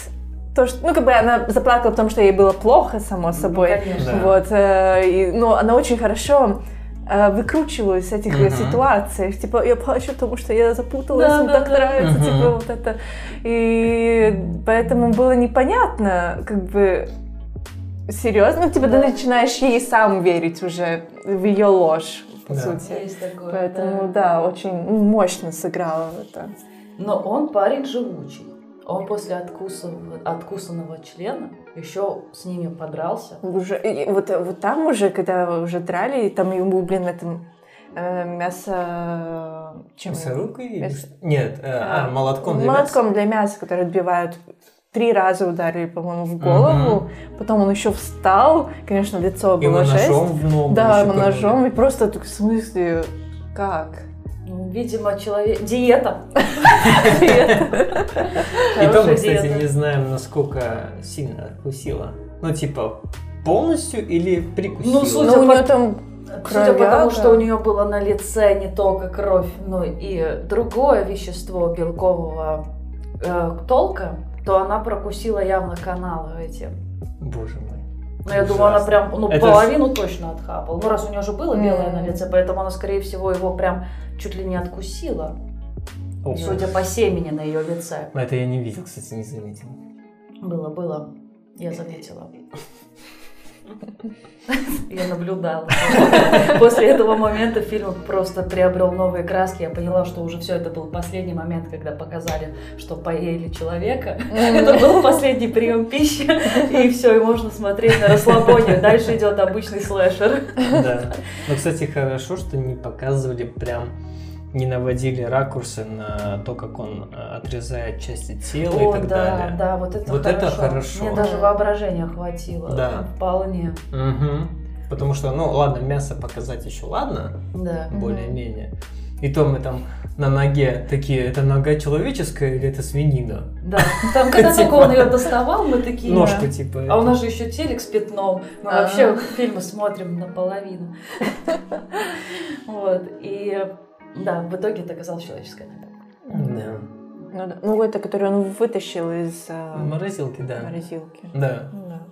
то что, ну как бы она заплакала, потому что ей было плохо, само собой. Ну, Конечно. Вот, э, и, ну, она очень хорошо э, выкручивалась из этих Мгм. ситуаций. Типа, я плачу, потому что я запуталась, Да, мне да, так да. нравится, Мгм. типа, вот это. И поэтому было непонятно, как бы, серьезно, ну, типа, Да. ты начинаешь ей сам верить уже в ее ложь, по Да. сути. Есть такое. Поэтому, да. да, очень ну, мощно сыграла в это. Но он парень живучий. Он после откусанного, откусанного члена еще с ними подрался. Уже, и вот, вот там уже, когда уже драли, там ему, блин, это э, мясо... Чем? Мясорубкой? или Мясо-? Нет, э, а, А, молотком для мяса. Молотком для мяса, который отбивают. Три раза ударили, по-моему, в голову. Потом он еще встал. Конечно, лицо было жесть. ножом в ногу. Да, ему ножом. И просто так, в смысле, как? Видимо, человек... Диета. И то мы, кстати, не знаем, насколько сильно откусила. Ну, типа, полностью или прикусила? Ну, судя Ну, по- там Судя по тому, Кровяга. что у нее было на лице не только кровь, но и другое вещество белкового э, толка, то она прокусила явно каналы эти. Боже мой. Ну, я думаю, она прям, ну, Это ж- половину точно отхапала. Ну, раз у нее же было белое на М. лице, поэтому она, скорее всего, его прям чуть ли не откусила. О, Судя по семени на ее лице. Это я не видел, кстати, не заметил. Было, было. Я заметила. Я наблюдала. После этого момента фильм просто приобрел новые краски. Я поняла, что уже все это был последний момент, когда показали, что поели человека. Это был последний прием пищи, и все, и можно смотреть на расслабоне. Дальше идет обычный слэшер. Да. Но, кстати, хорошо, что не показывали прям не наводили ракурсы на то, как он э, отрезает части тела и О, так да, далее. да, вот это Вот хорошо. это хорошо. Мне даже воображения хватило. Да. Вполне. Мгм. Потому что, ну, ладно, мясо показать еще ладно, Да. Более-менее. И то мы там на ноге такие, это нога человеческая или это свинина? Да. Там, когда Типа. только он ее доставал, мы такие... Ножку типа. А у нас же еще телек с пятном. Мы вообще фильмы смотрим наполовину. Вот. И да, в итоге это оказалась человеческая нога. Да. Ну, да. ну, это, который он вытащил из э, Морозилки, да. морозилки. Да. Да.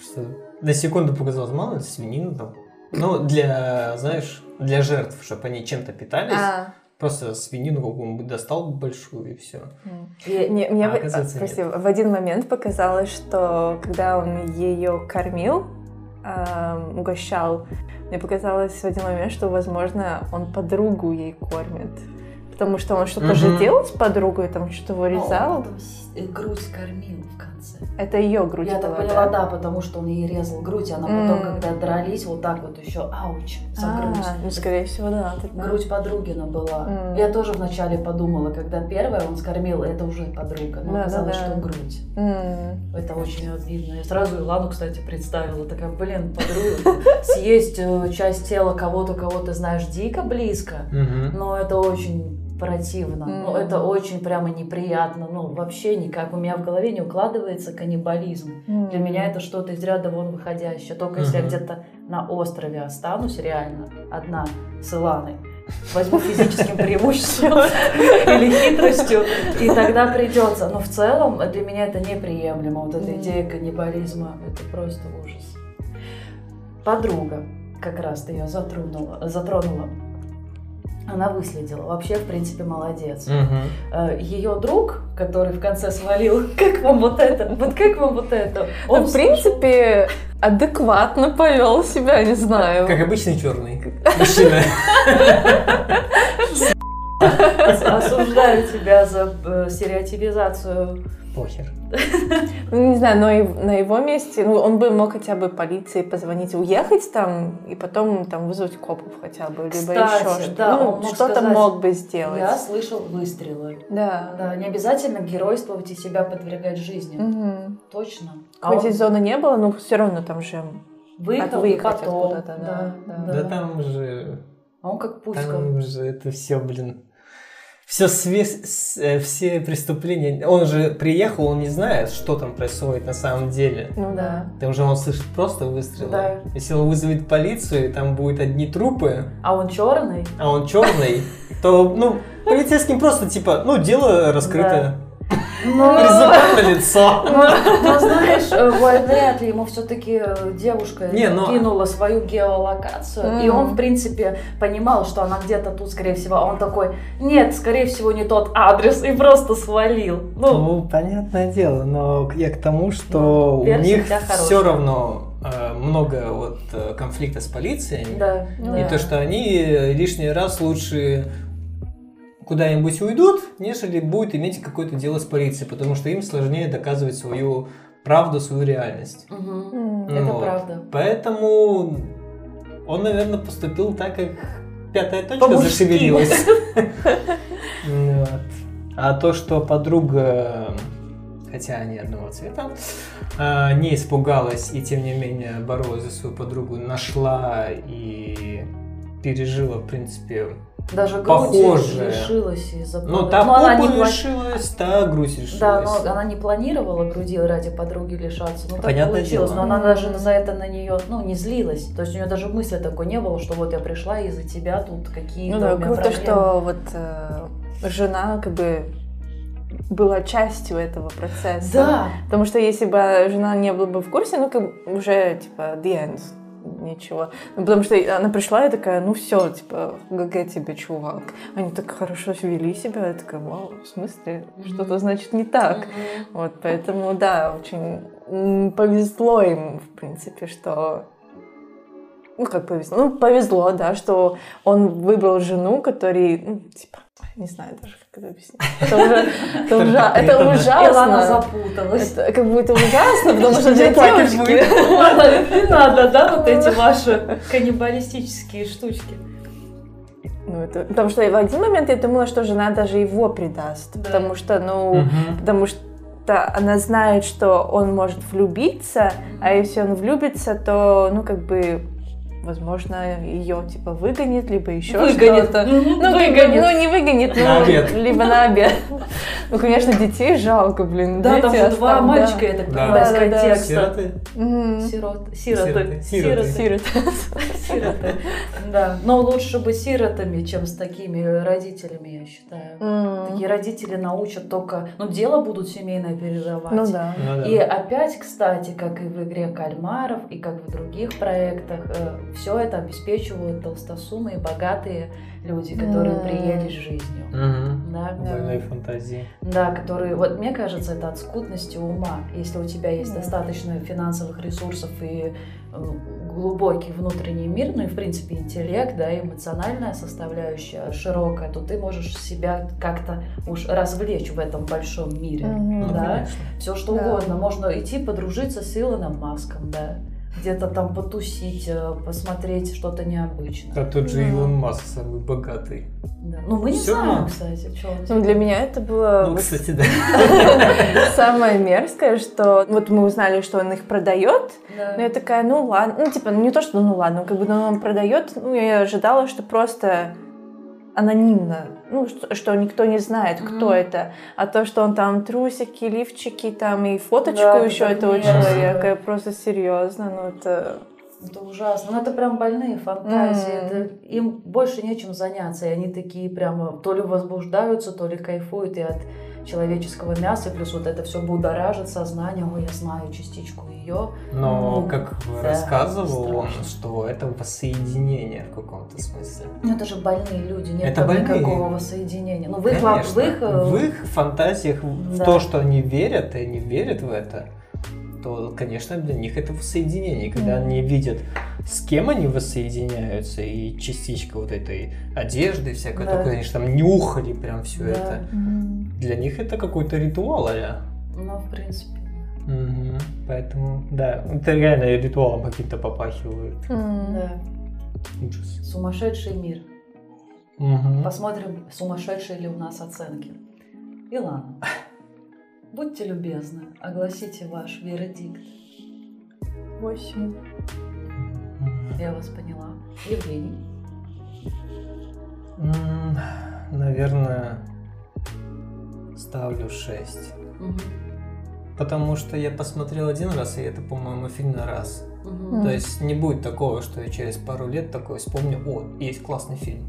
Что на секунду показалось мало, это свинина там. Ну, для, знаешь, для жертв, чтобы они чем-то питались. А, Просто свинину какую-нибудь достал большую и все. И- Не, мне А, в- прости, в один момент показалось, что когда он ее кормил, эм, угощал, мне показалось в один момент, что, возможно, он подругу ей кормит. Потому что он что-то Мгм. же делал с подругой, там что-то вырезал. э, грудь кормил в конце. Это ее грудь Я так была, поняла, да? да, потому что он ей резал грудь, и она потом, М. когда дрались, вот так вот еще, ауч, за А, грудь. ну, скорее всего, да. тогда. Грудь подругина была. М. Я тоже вначале подумала, когда первая он скормил, это уже подруга. Но Да, да, оказалось, да. что грудь. М. Это очень обидно. Я сразу Илану, кстати, представила. Такая, блин, подруга, съесть э, часть тела кого-то, кого ты знаешь дико близко, но это очень противно. Ну, Мгм. это очень прямо неприятно. Ну, вообще никак. У меня в голове не укладывается каннибализм. Для меня это что-то из ряда вон выходящее. Только если я где-то на острове останусь реально одна с Иланой, возьму физическим преимуществом или хитростью, и тогда придется. Но в целом для меня это неприемлемо. Вот эта идея каннибализма, это просто ужас. Подруга, как раз ты ее затронула, затронула. Она выследила. Вообще, в принципе, молодец. Ее друг, который в конце свалил, как вам вот это? Вот как вам вот это? Он, в принципе, адекватно повел себя, не знаю. Как обычный черный мужчина. Ос- осуждаю тебя за э, стереотипизацию. Похер. Ну, не знаю, но на его месте, ну, он бы мог хотя бы полиции позвонить, уехать там, и потом там вызвать копов хотя бы, либо Кстати, еще что-то. да, Ну, что-то мог бы сделать. Я слышал выстрелы. Да. Да, не обязательно геройствовать и себя подвергать жизни. Мгм. Точно. А Хоть и он зоны не было, но все равно там же... выехал и выехать потом. откуда-то, да, да. Да там же, А он как пуська. там же это все, блин. Все, все преступления. Он же приехал, он не знает, что там происходит на самом деле. Ну да. Там же он слышит просто выстрелы. Да. Если он вызовет полицию, и там будут одни трупы, А он черный? а он черный, то, ну, полицейским просто типа, ну, дело раскрыто. Результат на лицо. Ну, ну, знаешь, э, вряд ли ему все-таки девушка Не, но- кинула свою геолокацию, и он, в принципе, понимал, что она где-то тут, скорее всего, а он такой, нет, скорее всего, не тот адрес, и просто свалил. Ну, Ну, понятное дело, но я к тому, что Ну, у них все равно э, много вот э, конфликта с полицией. да, И да. то, что они лишний раз лучше куда-нибудь уйдут, нежели будет иметь какое-то дело с полицией, потому что им сложнее доказывать свою правду, свою реальность. Это Ну вот. правда. Поэтому он, наверное, поступил так, как пятая точка По-мужски. зашевелилась. А то, что подруга, хотя они одного цвета, а, не испугалась и тем не менее боролась за свою подругу, нашла и пережила, в принципе, Даже грудь Похоже. лишилась из-за ну, та она не попа пла- лишилась, та грудь лишилась. Да, но она не планировала груди ради подруги лишаться. Ну, так Понятное получилось. дело. Но она даже за это на нее, ну, не злилась. То есть у нее даже мысли такой не было, что вот я пришла из-за тебя тут какие-то Ну да, круто, проблемы. что вот э, жена как бы была частью этого процесса. Да. Потому что если бы жена не была бы в курсе, ну, как бы уже, типа, the end, ничего. Ну, потому что она пришла и такая, ну все, типа, ГГ тебе, чувак. Они так хорошо вели себя, я такая, вау, в смысле, что-то значит не так. Вот, поэтому, да, очень повезло им, в принципе, что... Ну, как повезло? Ну, повезло, да, что он выбрал жену, который, ну, типа, не знаю даже, как это объяснить. Это, уже, это, ужа- это Илана ужасно. запуталась. Это как будет ужасно, потому что для девочки... Не надо, да, вот эти ваши каннибалистические штучки. Ну, это... Потому что в один момент я думала, что жена даже его предаст. Да. Потому что, ну, Мгм. потому что она знает, что он может влюбиться, а если он влюбится, то, ну, как бы, возможно, ее, типа, выгонит, либо еще Выгонит. что-то. Ну, бы, выгонит. ну, не выгонит, На ну, обед. либо на обед. Ну, конечно, детей жалко, блин. Да, там же два мальчика, я так Да. понимаю, из Да, да, да. контекста. Сироты? Сироты, Сироты. сироты, Сирот. сироты. Да, но лучше быть сиротами, чем с такими родителями, я считаю. Такие родители научат только, ну, дело будут семейное передавать. Ну да. Ну да. И опять, кстати, как и в игре кальмаров, и как в других проектах, все это обеспечивают толстосумые, богатые люди, которые М. приелись жизнью. Мгм. Да, Больной фантазии. да, которые, вот мне кажется, это от скудности ума. Если у тебя есть Да. достаточно финансовых ресурсов и э, глубокий внутренний мир, ну и в принципе интеллект, да, и эмоциональная составляющая широкая, то ты можешь себя как-то уж развлечь в этом большом мире. Ну, Да. конечно. Все что Да. угодно. Можно идти подружиться с Илоном Маском, да. Где-то там потусить, э, посмотреть что-то необычное. Да тот же Да. Илон Маск самый богатый. Да. Ну, мы не Всё знаем, равно. кстати, что Ну, для меня это было Ну, кстати, да. самое мерзкое, что вот мы узнали, что он их продает, но я такая, ну ладно, ну типа, ну не то, что ну ладно, как бы ну, он продает, ну я ожидала, что просто анонимно, ну что, что никто не знает, кто Мгм. это, а то, что он там трусики, лифчики, там и фоточку Да, это еще так этого мерзко. человека, просто серьезно, ну это Это ужасно. Ну, это прям больные фантазии. Мгм. Это, им больше нечем заняться. И они такие прямо то ли возбуждаются, то ли кайфуют и от человеческого мяса. Плюс вот это все будоражит сознание. Ой, я знаю частичку ее. Но, Ну, как да, рассказывал он, страшно. что это воссоединение в каком-то смысле. Ну, это же больные люди. Нет Это больные. никакого воссоединения. Ну, в их, Конечно. в их, э, В их фантазиях, в Да. то, что они верят, и они верят в это, то, конечно, для них это воссоединение. Когда Мгм. они видят, с кем они воссоединяются, и частичка вот этой одежды всякой, Да. такой, они же там нюхали прям все Да. это. Для них это какой-то ритуал, а ну, в принципе. Мгм. Поэтому, да, это реально ритуалом каким-то попахивает. м, Да. Ужас. Сумасшедший мир. Мгм. Посмотрим, сумасшедшие ли у нас оценки. Илана, будьте любезны, огласите ваш вердикт. восемь. Я вас поняла. Евгений. Наверное, ставлю 6. Мгм. Потому что я посмотрел один раз, и это, по-моему, фильм на раз. Мгм. То есть не будет такого, что я через пару лет такой вспомню, о, есть классный фильм.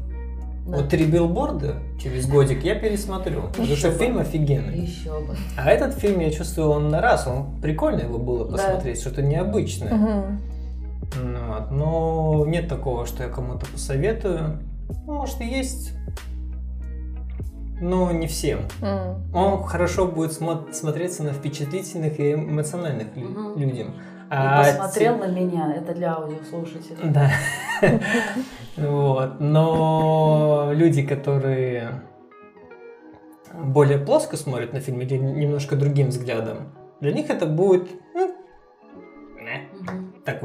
Да. Вот три билборда через годик я пересмотрю, потому что бы. фильм офигенный. Еще бы. А этот фильм я чувствую, он на раз, он прикольно его было Да. посмотреть, что-то необычное. Мгм. Ну вот, Но нет такого, что я кому-то посоветую. Ну, Может и есть, но не всем. М. Он хорошо будет смо- смотреться на впечатлительных и эмоциональных лю- Мгм. людям. И А посмотрел те- на меня. Это для аудиослушателей. Да. Вот. Но люди, которые более плоско смотрят на фильм или немножко другим взглядом, для них это будет.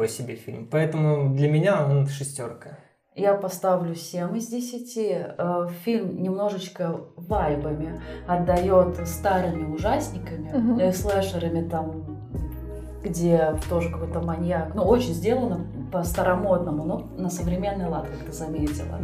Такой себе фильм. Поэтому для меня он шестерка. Я поставлю 7 из 10. Э, Фильм немножечко вайбами отдает старыми ужасниками, э, слэшерами там, где тоже какой-то маньяк. Ну, очень сделано по-старомодному, но на современный лад, как ты заметила.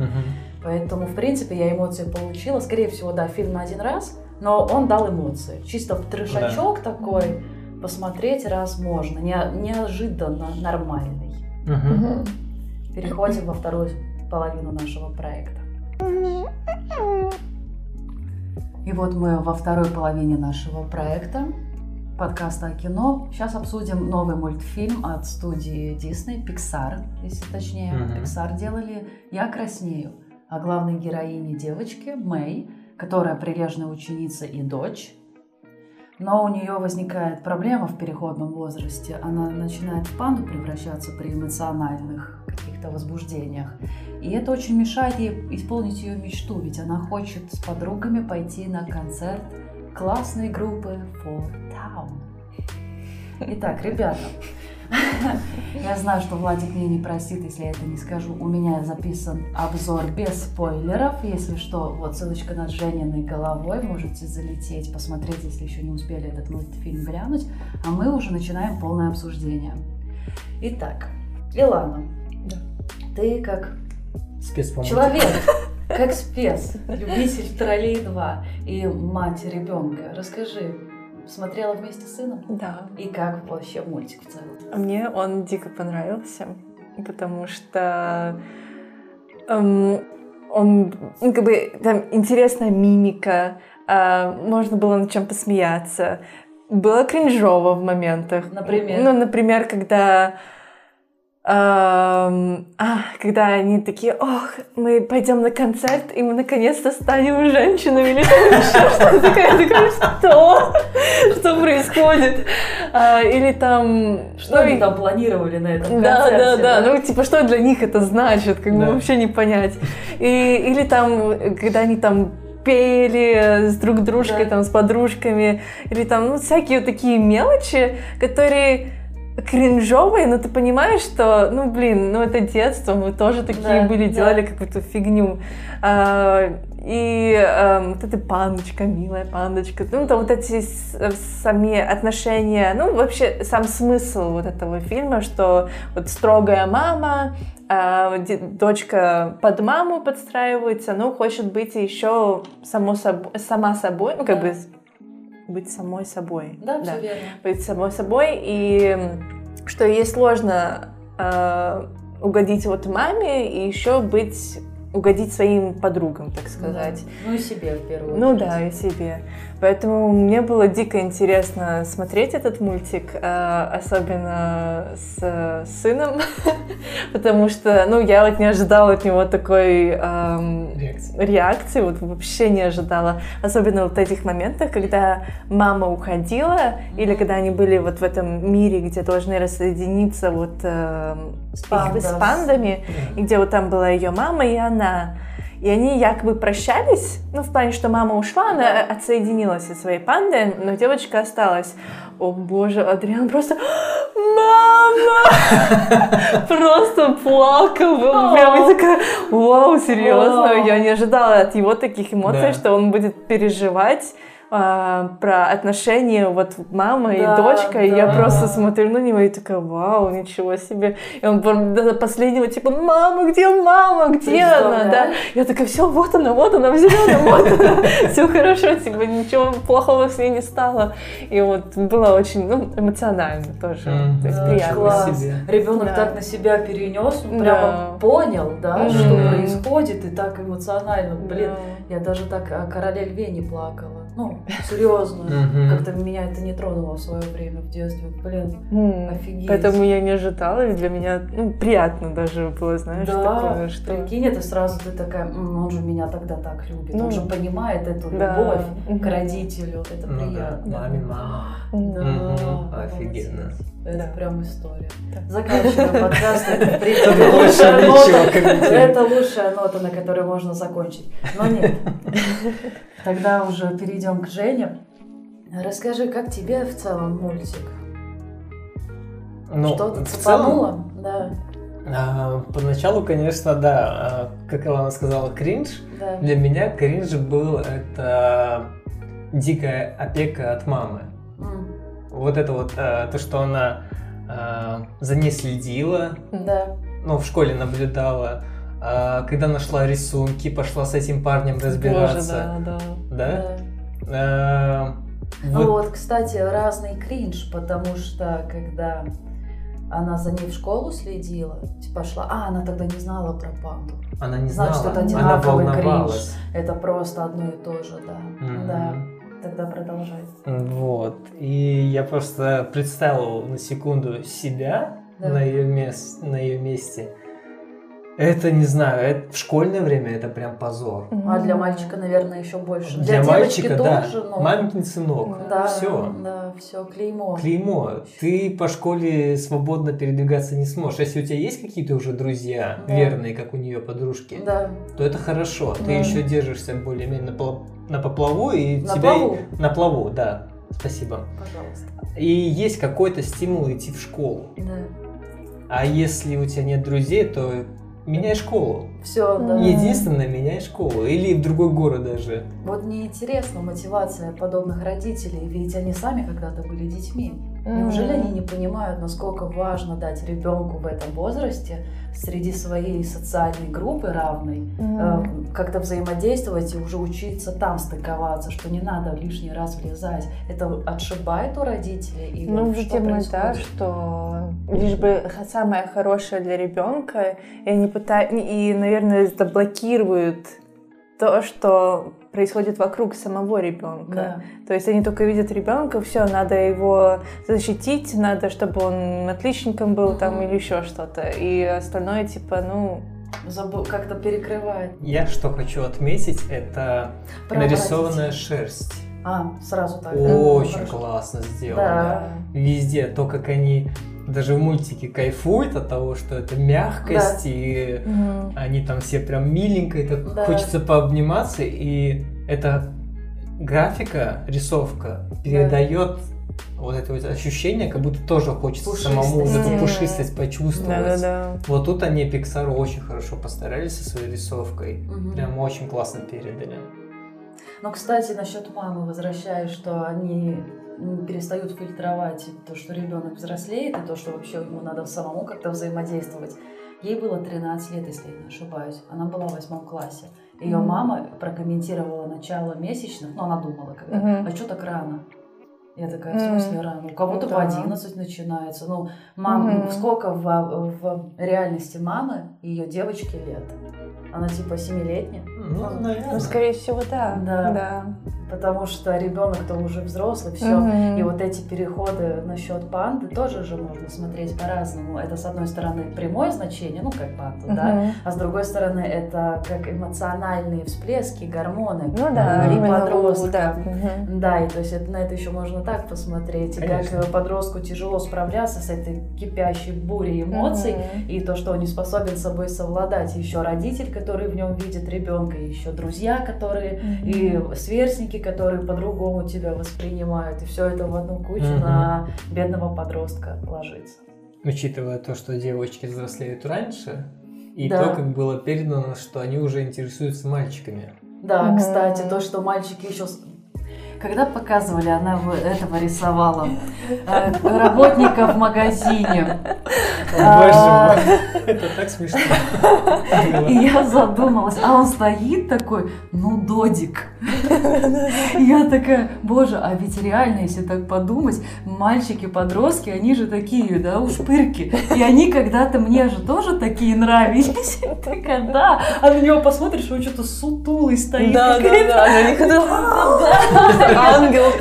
Поэтому, в принципе, я эмоции получила. Скорее всего, да, фильм на один раз, но он дал эмоции. Чисто трешачок такой, посмотреть раз можно. Не- неожиданно нормальный. Мгм. Переходим во вторую половину нашего проекта. И вот мы во второй половине нашего проекта подкаста о кино. Сейчас обсудим новый мультфильм от студии Disney, Pixar, если точнее. Мгм. Pixar делали «Я краснею» о главной героине девочки Мэй, которая прилежная ученица и дочь. Но у нее возникает проблема в переходном возрасте. Она начинает в панду превращаться при эмоциональных каких-то возбуждениях. И это очень мешает ей исполнить ее мечту, ведь она хочет с подругами пойти на концерт классной группы Four Town. Итак, ребята, я знаю, что Владик меня не простит, если я это не скажу. У меня записан обзор без спойлеров. Если что, вот ссылочка над Жениной головой. Можете залететь, посмотреть, если еще не успели этот мультфильм глянуть. А мы уже начинаем полное обсуждение. Итак, Илана, Да. ты как человек, как спец, любитель троллей 2 и мать ребенка, расскажи, смотрела вместе с сыном? Да. И как вообще мультик в целом? Мне он дико понравился, потому что эм, он, ну, как бы, там интересная мимика, а, можно было над чем посмеяться. Было кринжово в моментах. Например? Ну, например, когда... а, когда они такие, ох, мы пойдем на концерт, и мы наконец-то станем женщинами, или там еще что-то такое, Я такая, что? Что происходит? А, или там... Что ну, они там планировали на этом да, концерте? да, да. Ну, типа, что для них это значит, как бы Да. вообще не понять. И, или там, когда они там пели с друг дружкой, Да. там, с подружками, или там, ну, всякие вот такие мелочи, которые кринжовые, но ты понимаешь, что, ну, блин, ну, это детство, мы тоже такие Да, были, да. делали какую-то фигню. А, и эм, вот эта пандочка, милая пандочка, ну, там вот эти сами отношения, ну, вообще сам смысл вот этого фильма, что вот строгая мама, де- дочка под маму подстраивается, ну, хочет быть еще само собой, сама собой, ну, как Да. бы быть самой собой. Да, все верно. Быть самой собой, и что ей сложно э, угодить вот маме и еще быть угодить своим подругам, так сказать. Да. Ну и себе в первую Ну очередь. да, и себе. Поэтому мне было дико интересно смотреть этот мультик, э, особенно с э, сыном, потому что, ну, я вот не ожидала от него такой эм, реакции, вот вообще не ожидала. Особенно вот этих моментах, когда мама уходила, или когда они были вот в этом мире, где должны рассоединиться вот эм, С пандас. с пандами, и где вот там была ее мама и она. И они якобы прощались, ну, в плане, что мама ушла, она отсоединилась от своей панды, но девочка осталась. О боже, Адриан просто «Мама!» Просто плакал. был Прям я такая, вау, серьезно? Я не ожидала от его таких эмоций, что он будет переживать а, про отношения вот мама и Да, дочка, и я да. просто смотрю на него и такая, вау, ничего себе. И он до последнего типа, мама, где мама, где она, да? Представляешь? Я такая, все, вот она, вот она, в зеленом, вот она, все хорошо, типа, ничего плохого с ней не стало. И вот было очень, ну, эмоционально тоже, то есть Да, приятно. Ребенок Да. так на себя перенес, Да. прямо понял, да, что происходит, и так эмоционально. Блин, Да. я даже так о короле льве не плакала. Ну, серьезно. Мгм. Как-то меня это не тронуло в свое время в детстве. Блин, М, Офигеть. Поэтому я не ожидала, и для меня ну, приятно даже было, знаешь, да, такое, что... прикинь, это сразу ты такая, «М, он же меня тогда так любит, Ну, он же понимает эту да. любовь к родителю, это Ну да, приятно. мамин мама. Да. Офигенно. молодец. Это Да. прям история. Да. Заканчиваем подкаст. Это, Это лучшая нота. Это лучшая нота, на которой можно закончить. Но нет. Тогда уже перейдем к Жене. Расскажи, как тебе в целом мультик? Ну, Что-то целом, цепануло? Да, а, поначалу, конечно, да, а, как Илона сказала, кринж. да. Для меня кринж был это дикая опека от мамы. М, Вот это вот, а, то, что она а, за ней следила, Да. ну, в школе наблюдала, а, когда нашла рисунки, пошла с этим парнем Боже, разбираться. да, да. да? да. А, Ну вот- вот, кстати, разный кринж, потому что когда она за ней в школу следила, типа шла, а она тогда не знала про панду. Она не Значит, знала, это она одинаковый волновалась. Это просто одно и то же, да. Мгм. Да, тогда продолжай. Вот. И я просто представил на секунду себя Да. на ее мес- на ее месте. Это не знаю, это в школьное время это прям позор. А для мальчика, наверное, еще больше. Для, девочки мальчика, да, тоже, но... маменькин сынок. Да, Все. Да, все, клеймо. Клеймо. Ты по школе свободно передвигаться не сможешь. Если у тебя есть какие-то уже друзья, Да. верные, как у нее подружки, Да, то это хорошо. Ты Да. еще держишься более-менее на, на поплаву и на тебя плаву, на плаву, да. Спасибо. пожалуйста. И есть какой-то стимул идти в школу. Да. А если у тебя нет друзей, то меняй школу. Все, да. Единственное, меняй школу. Или в другой город даже. Вот мне интересна мотивация подобных родителей, ведь они сами когда-то были детьми. Неужели они не понимают, насколько важно дать ребенку в этом возрасте среди своей социальной группы равной э, как-то взаимодействовать и уже учиться там стыковаться, что не надо лишний раз влезать. Это отшибает у родителей или Ну, что видимо, да, что лишь бы самое хорошее для ребенка, и они пытаются, и, наверное, это блокируют то, что происходит вокруг самого ребенка. Да. То есть они только видят ребенка, все, надо его защитить, надо, чтобы он отличником был там или еще что-то. И остальное, типа, ну, Забыл, как-то перекрывает. Я что хочу отметить, это Про нарисованная родителей. шерсть. А, сразу так. Очень Хорошо. классно сделано. Да. Везде, то, как они даже в мультике кайфуют от того, что это мягкость, и мгм. они там все прям миленькие, так Да. хочется пообниматься, и эта графика, рисовка передает вот это вот ощущение, как будто тоже хочется самому вот эту пушистость почувствовать. Да-да-да. Вот тут они Pixar очень хорошо постарались со своей рисовкой. Мгм. Прям очень классно передали. Но, кстати, насчет мамы возвращаюсь, что они перестают фильтровать то, что ребенок взрослеет, и то, что вообще ему надо самому как-то взаимодействовать. Ей было 13 лет, если я не ошибаюсь. Она была в восьмом классе. Ее Мгм. мама прокомментировала начало месячных, ну, она думала, когда, Мгм. а что так рано? Я такая, в смысле рано? У кого-то Ну по да. 11 начинается. Ну, мам, Мгм. сколько в, в реальности мамы ее девочки лет? Она типа семилетняя? Ну, Ну, наверное. скорее всего, да. Да. да. Потому что ребенок-то уже взрослый, все. Мгм. И вот эти переходы насчет панды тоже же можно смотреть по-разному. Это, с одной стороны, прямое значение, ну, как панда, да, Мгм. а с другой стороны, это как эмоциональные всплески, гормоны. Ну да, именно Подростка. да. Мгм. Да, и то есть это, на это еще можно так посмотреть. И Конечно. как э, подростку тяжело справляться с этой кипящей бурей эмоций, Мгм. и то, что он не способен с собой совладать. Еще родитель, который в нем видит ребенка, и еще друзья, которые и сверстники, которые по-другому тебя воспринимают, и все это в одну кучу Мгм. на бедного подростка ложится. Учитывая то, что девочки взрослеют раньше, и Да. то, как было передано, что они уже интересуются мальчиками. Да, Мгм. кстати, то, что мальчики еще... Когда показывали, она этого рисовала э, работника в магазине. А, это так смешно. И я задумалась, а он стоит такой, ну, додик. Я такая, боже, а ведь реально, если так подумать, мальчики, подростки, они же такие, да, ушпырки. И они когда-то мне же тоже такие нравились. Такая, да. А на него посмотришь, он что-то сутулый стоит. Да, да, да. Ангел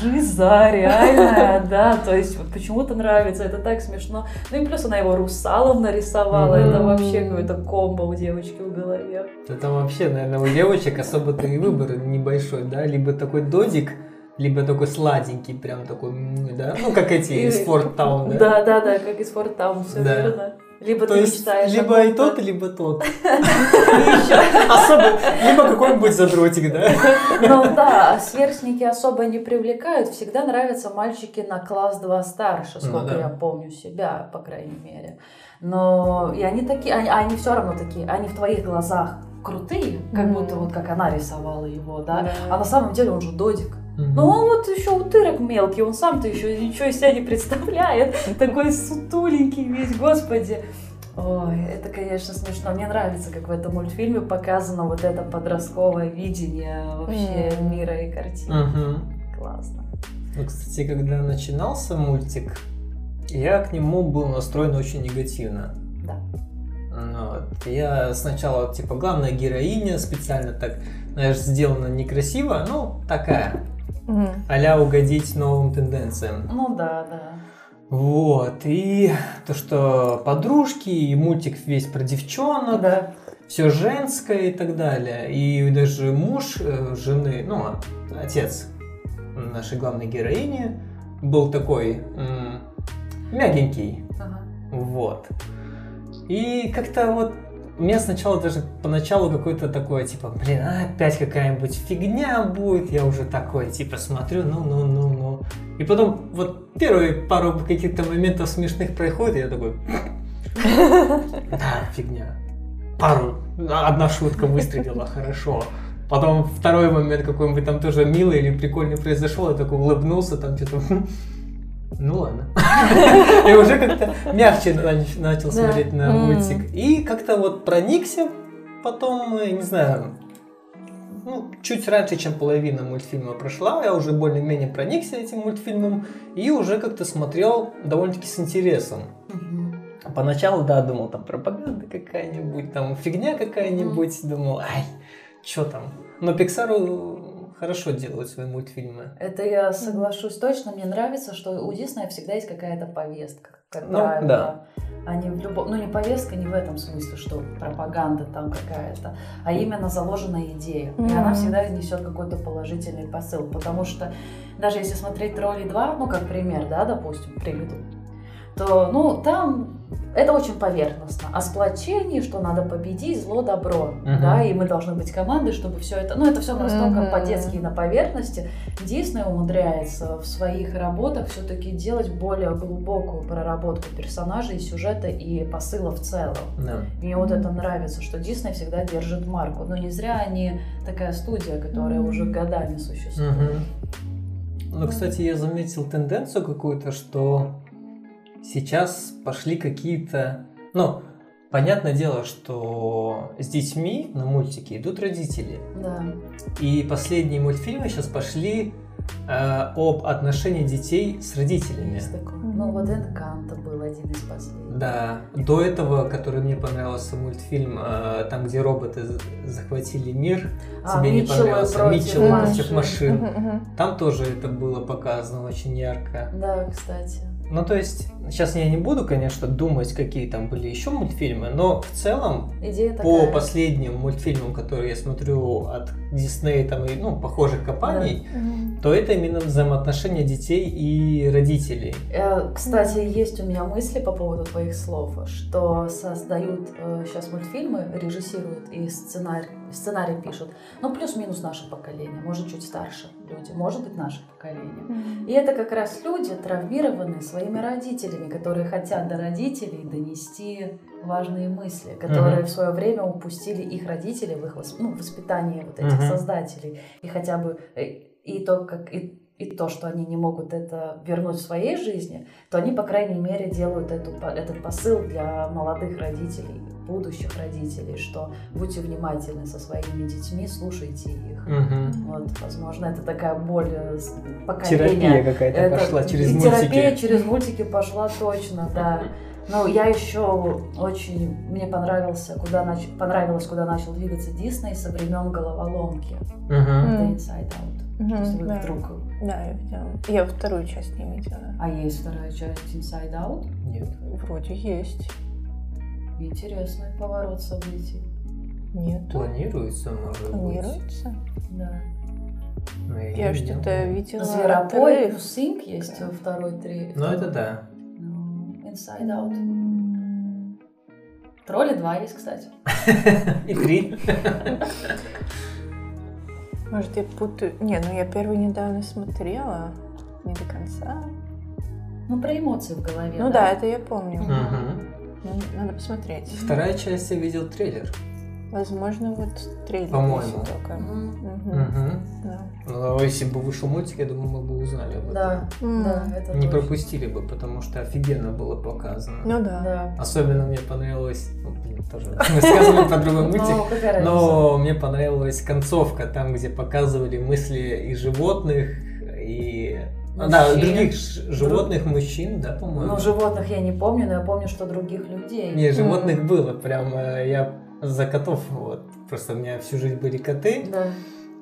Жиза реальная, да, то есть вот почему-то нравится, это так смешно. Ну и плюс она его русалом нарисовала, это вообще какой-то комбо у девочки в голове. Да там вообще, наверное, у девочек особо-то и выбор небольшой, да? Либо такой додик, либо такой сладенький, прям такой, да? Ну, как эти из Форт Таун, да? Да, да, да, как из Форттаун, все Да. верно. Либо То ты есть, мечтаешь либо и тот, либо тот. Особо, либо какой-нибудь задротик, да? Ну да, а сверстники особо не привлекают. Всегда нравятся мальчики на класс 2 старше, Ну сколько я помню себя, по крайней мере. Но и они такие, они, они все равно такие, они в твоих глазах крутые, как будто вот как она рисовала его, да. Да. А на самом деле он же додик. Мгм. Ну он вот еще утырок мелкий, он сам-то еще ничего из себя не представляет. Такой сутуленький весь, господи. Ой, это, конечно, смешно. Мне нравится, как в этом мультфильме показано вот это подростковое видение вообще Мгм. мира и картины. Мгм. Классно. Ну, кстати, когда начинался мультик, Я к нему был настроен очень негативно. Да. Ну, вот. Я сначала, типа, главная героиня специально так, знаешь, сделана некрасиво, ну, такая, Мгм. а угодить новым тенденциям. Ну да, да. Вот, и то, что подружки, и мультик весь про девчонок, Да. все женское и так далее. И даже муж э, жены, ну, отец нашей главной героини был такой мягенький. Ага. Вот. И как-то вот у меня сначала даже поначалу какой-то такой, типа, блин, опять какая-нибудь фигня будет. Я уже такой, типа, смотрю, ну-ну-ну-ну. И потом вот первые пару каких-то моментов смешных происходит, и я такой, да, фигня. Пару, одна шутка выстрелила, хорошо. Потом второй момент какой-нибудь там тоже милый или прикольный произошел, я такой улыбнулся, там что-то... Ну ладно. И уже как-то мягче нач- начал смотреть на мультик. И как-то вот проникся потом, э, не знаю, ну, чуть раньше, чем половина мультфильма прошла, я уже более-менее проникся этим мультфильмом и уже как-то смотрел довольно-таки с интересом. Поначалу, да, думал, там пропаганда какая-нибудь, там фигня какая-нибудь, думал, ай, что там. Но Pixar хорошо делают свои мультфильмы. Это я соглашусь точно. Мне нравится, что у Диснея всегда есть какая-то повестка, как Ну, правило. да. Они в любом, ну не повестка, не в этом смысле, что пропаганда там какая-то, а именно заложенная идея. И Мгм. она всегда несет какой-то положительный посыл. Потому что даже если смотреть тролли 2, ну как пример, да, допустим, приведу, то ну там это очень поверхностно. О сплочении, что надо победить зло добро, Мгм. да, и мы должны быть командой, чтобы все это, ну это все настолько Мгм. по-детски и на поверхности. Дисней умудряется в своих работах все-таки делать более глубокую проработку персонажей, сюжета и посыла в целом. Да. Мне вот это нравится, что Дисней всегда держит марку. Но не зря они такая студия, которая уже годами существует. Мгм. Ну, кстати, я заметил тенденцию какую-то, что сейчас пошли какие-то... Ну, понятное дело, что с детьми на мультики идут родители. Да. И последние мультфильмы сейчас пошли э, об отношении детей с родителями. Есть такое. Ну вот Энканто был один из последних. Да, до этого, который мне понравился мультфильм, э, там, где роботы захватили мир, А, тебе не Митчеллы понравился против Митчелл против машин. Мгм. Там тоже это было показано очень ярко. Да, кстати. Ну, то есть, сейчас я не буду, конечно, думать, какие там были еще мультфильмы, но в целом, Идея по такая. последним мультфильмам, которые я смотрю от Диснея там, и, ну, похожих компаний, Мгм. то это именно взаимоотношения детей и родителей. Э, Кстати, есть у меня мысли по поводу твоих слов, что создают сейчас мультфильмы, режиссируют и сценарий, сценарий пишут, ну плюс-минус наше поколение, может чуть старше люди, может быть наше поколение. Мгм. И это как раз люди, травмированные своими родителями, которые хотят до родителей донести важные мысли, которые Мгм. в свое время упустили их родители в их ну, воспитании вот этих Мгм. создателей. И хотя бы э, и то, как и, и то, что они не могут это вернуть в своей жизни, то они, по крайней мере, делают эту, этот посыл для молодых родителей, будущих родителей, что будьте внимательны со своими детьми, слушайте их. Мгм. Вот, возможно, это такая боль э, поколения. Терапия какая-то Это пошла через и терапия мультики. через мультики пошла точно, да. Ну, я еще очень мне понравился, куда нач... понравилось, куда начал двигаться Дисней со времен головоломки Мгм. Inside Out. Если вы да. вдруг. Да, я видела. Я вторую часть не видела. А есть вторая часть Inside Out. Нет. Вроде есть. Интересный поворот событий. Нет. Планируется, может быть. Планируется? Да. Но Я не что-то видел. видела. Зверопой отрыв. плюс Синк есть Да. второй, три. Ну, это да. Ну, Inside Out. Тролли 2 есть, кстати. И три. Может, я путаю. Не, ну я первый недавно смотрела. Не до конца. Ну, про эмоции в голове. Ну да, это я помню. Ну, Надо посмотреть. Вторая часть я видел трейлер. Возможно, вот трейлер По-моему. только. Мгм. Мгм. Да. Ну, если бы вышел мультик, я думаю, мы бы узнали об этом. Да, да, это Не точно. пропустили бы, потому что офигенно было показано. Ну да. Да. Особенно мне понравилось, ну, тоже мы сказываем про другой мультик, но мне понравилась концовка, там, где показывали мысли и животных, и Да, мужчин. других животных, мужчин, да, по-моему. Ну, животных я не помню, но я помню, что других людей. Не, животных было, прям я за котов, вот, просто у меня всю жизнь были коты, Да,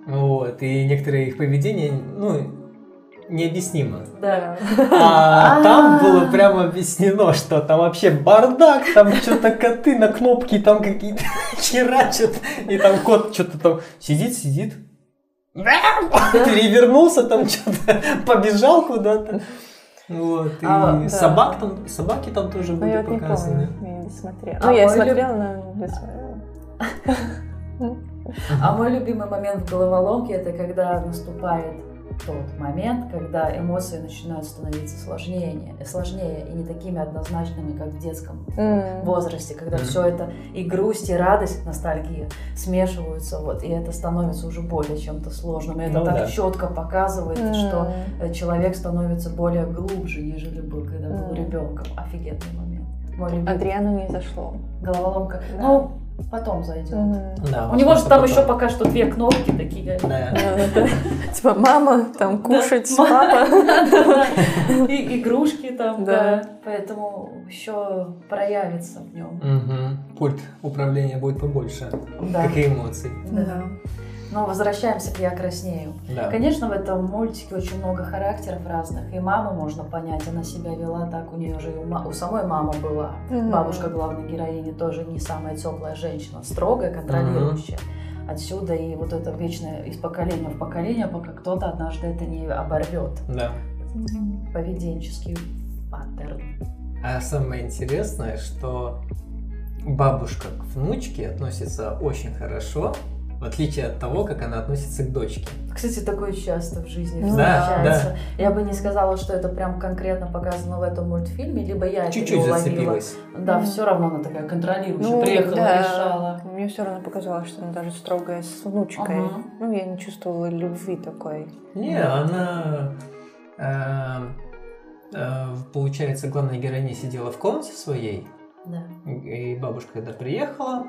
вот, и некоторые их поведение, ну, необъяснимо. да. А А. там было прямо объяснено, что там вообще бардак, там что-то коты на кнопки там какие-то херачат, и там кот что-то там сидит, сидит, перевернулся там что-то, побежал куда-то. Вот, и А, да. собак там, собаки там тоже Ну, были я не показаны. помню, я не смотрела. А Ну, я мой люб- смотрела, но не смотрела. А мой любимый момент в головоломке это когда наступает тот момент, когда эмоции начинают становиться сложнее, сложнее и не такими однозначными, как в детском М. возрасте, когда Мгм. все это и грусть, и радость, ностальгия смешиваются, вот, и это становится уже более чем-то сложным. И это Ну так да. четко показывает, М. что э, человек становится более глубже, нежели был, когда был Мгм. ребенком. Офигенный момент. Мой любимый. Адриану не зашло. Головоломка. Да. Ну, потом зайдет. Мгм. Да, У него же там потом. еще пока что две кнопки такие. Да. Типа мама, там кушать, Да. папа. И игрушки там, Да. Поэтому еще проявится в нем. Пульт управления будет побольше, Да. как и эмоций. Да. Но возвращаемся к «Я краснею». Да. Конечно, в этом мультике очень много характеров разных. И маму можно понять, она себя вела так, у нее же и у, ма- у самой мама была. Мгм. Бабушка главной героини тоже не самая теплая женщина, строгая, контролирующая. Отсюда и вот это вечное из поколения в поколение, пока кто-то однажды это не оборвет. Да. Поведенческий паттерн. А самое интересное, что бабушка к внучке относится очень хорошо, в отличие от того, как она относится к дочке. Кстати, такое часто в жизни Ну Да, встречается. Я бы не сказала, что это прям конкретно показано в этом мультфильме, либо я это Чуть-чуть уловила. зацепилась. Да, Мгм. все равно она такая контролирующая, Ну, приехала, да. решала. Мне все равно показалось, что она даже строгая с внучкой. Ага. Ну, я не чувствовала любви такой. Не, Да. она, э, э, получается, главная героиня сидела в комнате своей, Да. и бабушка, когда приехала,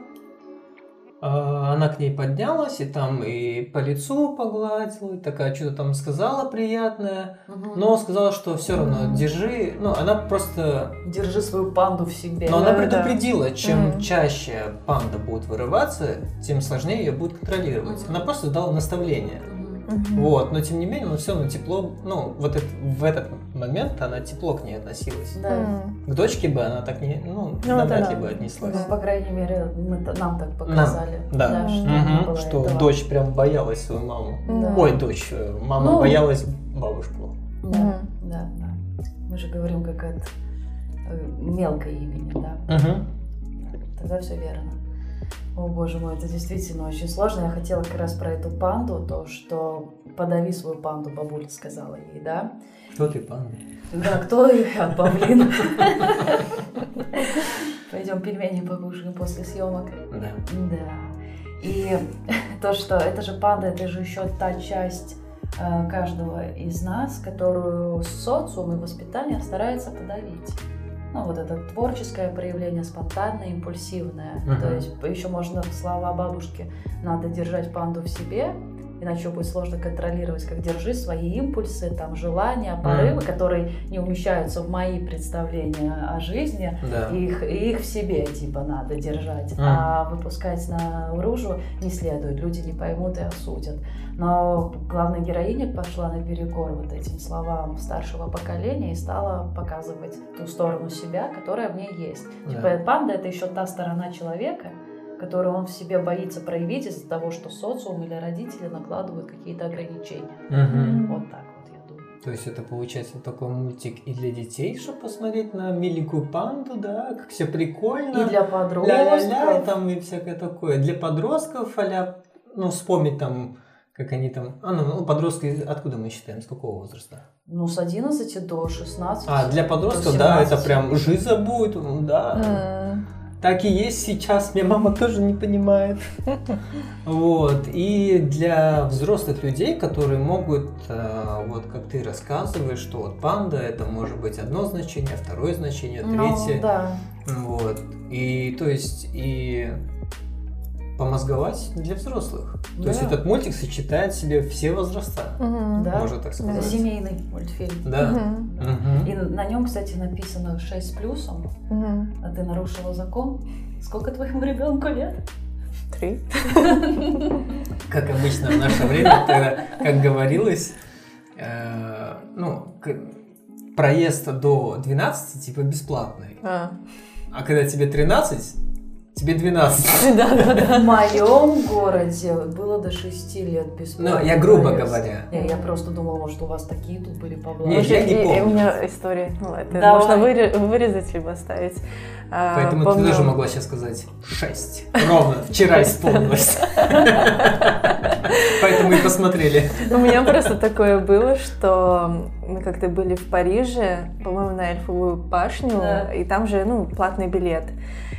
она к ней поднялась, и там и по лицу погладила, и такая что-то там сказала приятное, Мгм. но сказала, что все равно держи, ну, она просто Держи свою панду в себе. Но она Да, да. предупредила, чем Мгм. чаще панда будет вырываться, тем сложнее ее будет контролировать. Мгм. Она просто дала наставление. Мгм. Вот, но тем не менее, она все равно тепло, ну, вот это- в этот момент она тепло к ней относилась. Да. К дочке бы она так не, ну, Ну, навряд это ли да. бы отнеслась. Ну, по крайней мере, мы нам так показали. да. что, Мгм. не было Что этого. дочь прям боялась свою маму. Да. Ой, дочь, э, мама Ну. боялась бабушку. Да, Мгм. да, да. Мы же говорим как от э, мелкое имени, да. Мгм. Тогда все верно. О боже мой, это действительно очень сложно. Я хотела как раз про эту панду, то, что подави свою панду, бабуля сказала ей, да. Кто ты, панда? Да, кто я, павлин? Пойдем пельмени покушаем после съемок. Да. Да. И то, что это же панда, это же еще та часть э, каждого из нас, которую социум и воспитание старается подавить. Ну, вот это творческое проявление, спонтанное, импульсивное. Мгм. То есть еще можно слова бабушки «надо держать панду в себе», иначе будет сложно контролировать, как держи свои импульсы, там, желания, порывы, которые не умещаются в мои представления о жизни, Да. их, их в себе типа надо держать, Мгм. а выпускать наружу не следует, люди не поймут и осудят. Но главная героиня пошла наперекор вот этим словам старшего поколения и стала показывать ту сторону себя, которая в ней есть. Да. Типа панда это еще та сторона человека, которую он в себе боится проявить из-за того, что социум или родители накладывают какие-то ограничения. Мгм. Вот так вот, я думаю. То есть это получается такой мультик и для детей, чтобы посмотреть на миленькую панду, да, как все прикольно. И для Ля-ля-ля, подростков. там и всякое такое. Для подростков, а ну, вспомнить там, как они там... А, ну, ну, подростки, откуда мы считаем, с какого возраста? Ну, с 11 до 16. А, для подростков, да, это 17. прям жиза будет, да. Так и есть сейчас, меня мама тоже не понимает. Вот, и для взрослых людей, которые могут, э, вот как ты рассказываешь, что вот панда это может быть одно значение, второе значение, Ну, третье. да. Вот. И то есть и помозговать для взрослых. То Да. есть этот мультик сочетает в себе все возраста, Мгм. Да. можно так Это сказать. семейный мультфильм. Да. Мгм. Мгм. И на нем, кстати, написано 6 с плюсом, Мгм. а ты нарушила закон. Сколько твоему ребенку лет? Три. Как обычно в наше время, это, как говорилось, э, ну, к- проезд до 12 типа бесплатный. А. А когда тебе 13, тебе 12. Да, да, да. В моем городе было до 6 лет бесплатно. Ну, я грубо говоря. Не, я просто думала, может, у вас такие тут были поблажки. я не И- и помню. У меня история. Ну, это можно выре- вырезать либо оставить. А, Поэтому помню- ты тоже могла сейчас сказать 6. Ровно, вчера исполнилось. Поэтому и посмотрели. У меня просто такое было, что мы как-то были в Париже, по-моему, на Эльфовую башню, Да. и там же, ну, платный билет.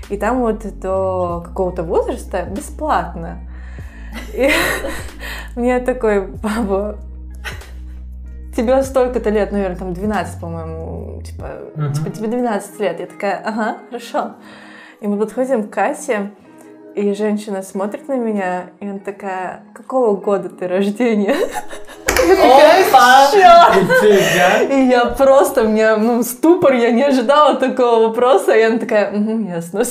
И там вот до какого-то возраста бесплатно. И мне такой, баба, тебе столько-то лет, наверное, там 12, по-моему, типа, Мгм. типа тебе 12 лет. Я такая, ага, хорошо. И мы подходим к кассе, и женщина смотрит на меня, и она такая, какого года ты рождения? Опа! Нифига. И я просто, у меня ну, ступор, я не ожидала такого вопроса, и она такая, «Мгм, ясно.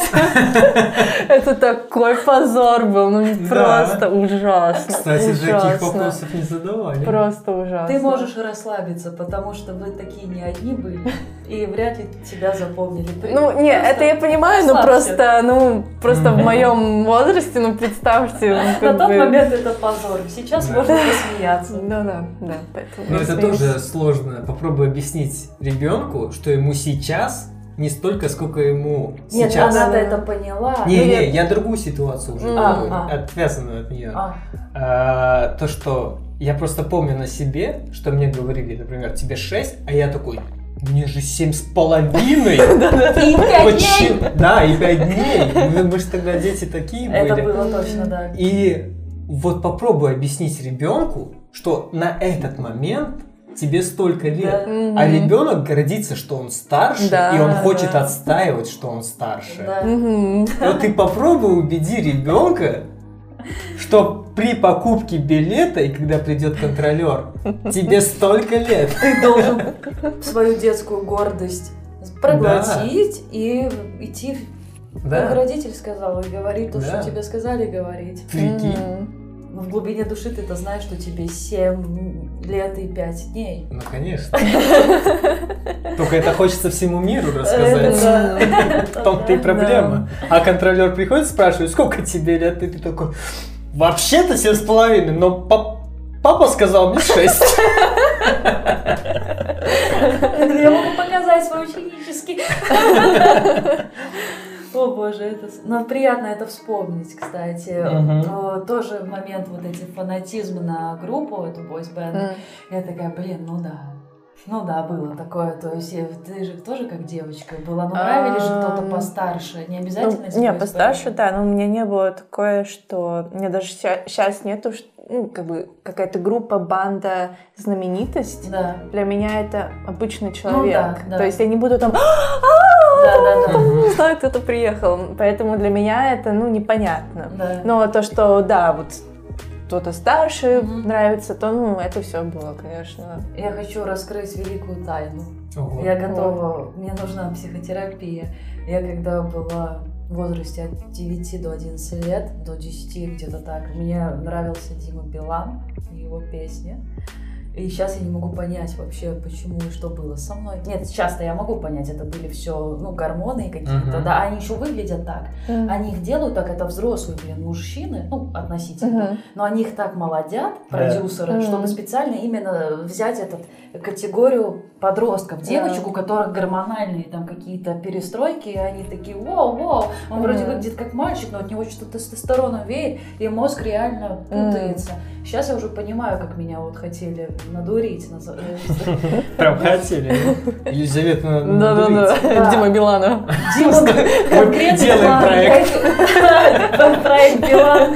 Это такой позор был, ну просто ужасно. Кстати, таких ужасно. вопросов не задавали. Просто ужасно. Ты можешь расслабиться, потому что вы такие не одни были, и вряд ли тебя запомнили. Ты Ну, не, это я понимаю, но просто, ну, просто в моем возрасте, ну, представьте, На тот момент это позор. Сейчас Да. можно посмеяться. Ну да, да, поэтому. Но это тоже сложно. Попробуй объяснить ребенку, что ему сейчас не столько, сколько ему Нет, сейчас. она Да. это поняла. Не, Ну, не, я- другую ситуацию уже, А, а. отвязанную от нее. А, А, то, что я просто помню на себе, что мне говорили, например, тебе 6, а я такой, мне же семь с половиной. И пять Почему? дней. Да, и пять дней. Мы, мы же тогда дети такие Это были. было точно, да. И вот попробуй объяснить ребенку, что на этот момент тебе столько лет. Да. А ребенок гордится, что он старше, Да, и он хочет да. отстаивать, что он старше. Да. Вот ты попробуй убеди ребенка, что при покупке билета и когда придет контролер, тебе столько лет. Ты должен свою детскую гордость проглотить и идти, как Да, родитель сказал, и говорить то, Да. что тебе сказали говорить. прикинь. Но в глубине души ты-то знаешь, что тебе 7 лет и 5 дней. Ну, конечно. Только это хочется всему миру рассказать. да. В том-то и проблема. А контролер приходит, спрашивает, сколько тебе лет? И ты такой, вообще-то семь с половиной, но пап- папа сказал мне шесть. Я могу показать свой ученический. О боже, это... с- Ну, приятно это вспомнить, кстати. Э, Тоже в момент вот эти фанатизм на группу, эту. Мгм. Я такая, блин, ну да. Ну да, было такое. То есть э, ты же тоже как девочка была. Ну нравились же кто-то постарше. Не Ну, обязательно не, постарше, да, но у меня не было такое, что... Меня даже сейчас нету, ну, как бы, какая-то группа, банда, знаменитость. Да, Для меня это обычный человек. Ну да, да. То есть я не буду там... да, да. Там, не знаю, кто-то приехал. Поэтому для меня это, ну, непонятно. Но то, что, да, вот кто-то старше Мгм. нравится, то, ну, это все было, конечно. Я хочу раскрыть великую тайну. Ого. Я готова, мне нужна психотерапия. Я когда была в возрасте от 9 до 11 лет, до 10 где-то так, мне нравился Дима Билан и его песни. И сейчас я не могу понять вообще, почему и что было со мной. Нет, сейчас-то я могу понять, это были все, ну, гормоны какие-то, Мгм. да, они еще выглядят так. Они их делают так, это взрослые, блин, мужчины, ну, относительно. Мгм. Но они их так молодят, продюсеры, Мгм. чтобы специально именно взять этот категорию подростков, девочек, у которых гормональные там какие-то перестройки, и они такие, вау, вау, он вроде Мгм. выглядит как мальчик, но от него что-то тестостероном веет, и мозг реально путается. Сейчас я уже понимаю, как меня вот хотели надурить. э, Прям хотели. Елизавета Да-да-да. Да. Дима Билана. Дима, конкретно делаем проект. Проект Билан.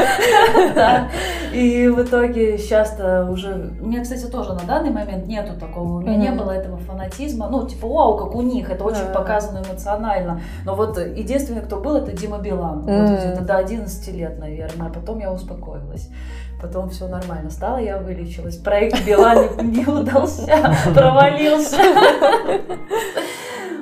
И в итоге сейчас-то уже... У меня, кстати, тоже на данный момент нету такого. У меня не было этого фанатизма. Ну, типа, вау, как у них. Это очень показано эмоционально. Но вот единственный, кто был, это Дима Билан. Вот где-то до 11 лет, наверное. А потом я успокоилась. Потом все нормально стало, я вылечилась. Проект Билан не удался, провалился.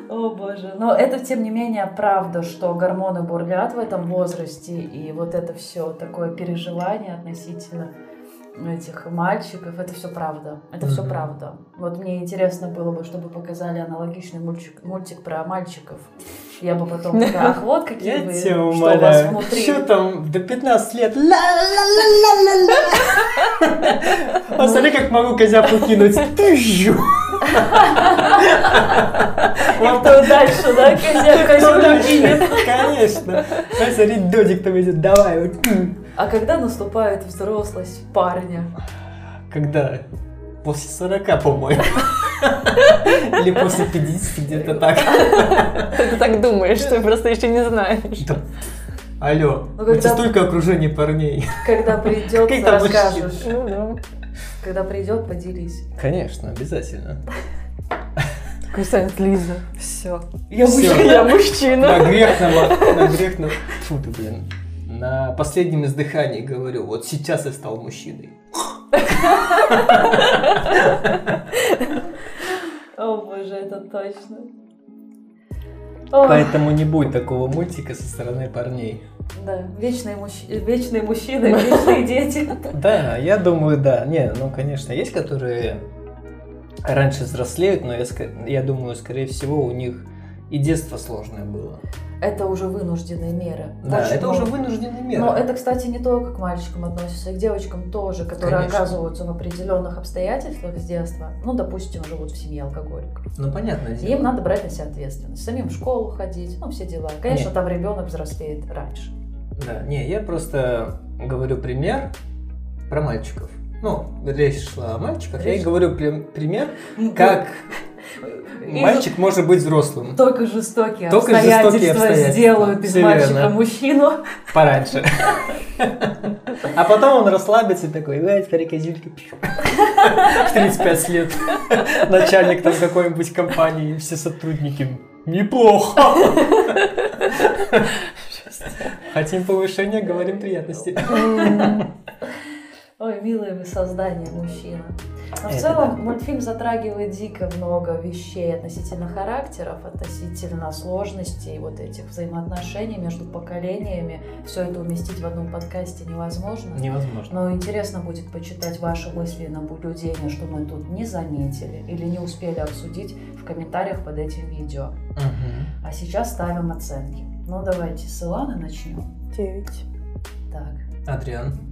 О боже. Но это, тем не менее, правда, что гормоны бурлят в этом возрасте, и вот это все такое переживание относительно этих мальчиков, это все правда. Это все правда. Вот мне интересно было бы, чтобы показали аналогичный мультик, мультик про мальчиков. Я бы потом такая, ах, вот какие Я вы, тебя что у вас внутри. Что там до 15 лет? Ла-ла-ла-ла-ла-ла. А смотри, как могу козяпу кинуть. И кто дальше, да, козя, козя кинет. Конечно. А смотри, додик там идет. Давай. вот. А когда наступает взрослость парня? Когда? После 40, по-моему. Или после 50, где-то так. Ты так думаешь, ты просто еще не знаешь. Да. Алло, Ну, у тебя когда- столько окружения парней. Когда придет, расскажешь. Ну да. Когда придет, поделись. Конечно, обязательно. Такой станет Лиза. Все. Я мужчина. Я мужчина. На грех на, на грех на... Фу ты, блин. На последнем издыхании говорю, вот сейчас я стал мужчиной. О боже, это точно. Поэтому не будет такого мультика со стороны парней. Да, вечные, мужч- вечные мужчины, вечные дети. Да, я думаю, да. Не, ну, конечно, есть, которые раньше взрослеют, но я, я думаю, скорее всего, у них и детство сложное было. Это уже вынужденные меры. Да, Очень это уже много. вынужденная мера. Но это, кстати, не только к мальчикам относится, и к девочкам тоже, которые Конечно. оказываются в определенных обстоятельствах с детства. Ну, допустим, живут в семье алкоголиков. Ну, дело. им надо брать на себя ответственность. Самим в школу ходить, ну, все дела. Конечно, Нет. там ребенок взрослеет раньше. Да, не, я просто говорю пример про мальчиков. Ну, речь шла о мальчиках, я и Речь- говорю при- пример, как И мальчик может быть взрослым. Только жестокие Только обстоятельства, жестокие обстоятельства. сделают из Всё мальчика верно. мужчину. Пораньше. А потом он расслабится и такой, ой, теперь козюлька. В 35 лет. Начальник там какой-нибудь компании, все сотрудники. Неплохо. Хотим повышения, говорим приятности. Ой, милые вы создания, мужчина. Но в Это целом да. мультфильм затрагивает дико много вещей относительно характеров, относительно сложностей вот этих взаимоотношений между поколениями. Все это уместить в одном подкасте невозможно. Невозможно. Но интересно будет почитать ваши мысли и наблюдения, что мы тут не заметили или не успели обсудить в комментариях под этим видео. Мгм. А сейчас ставим оценки. Ну давайте с Иланы начнем. Девять. Так, Адриан.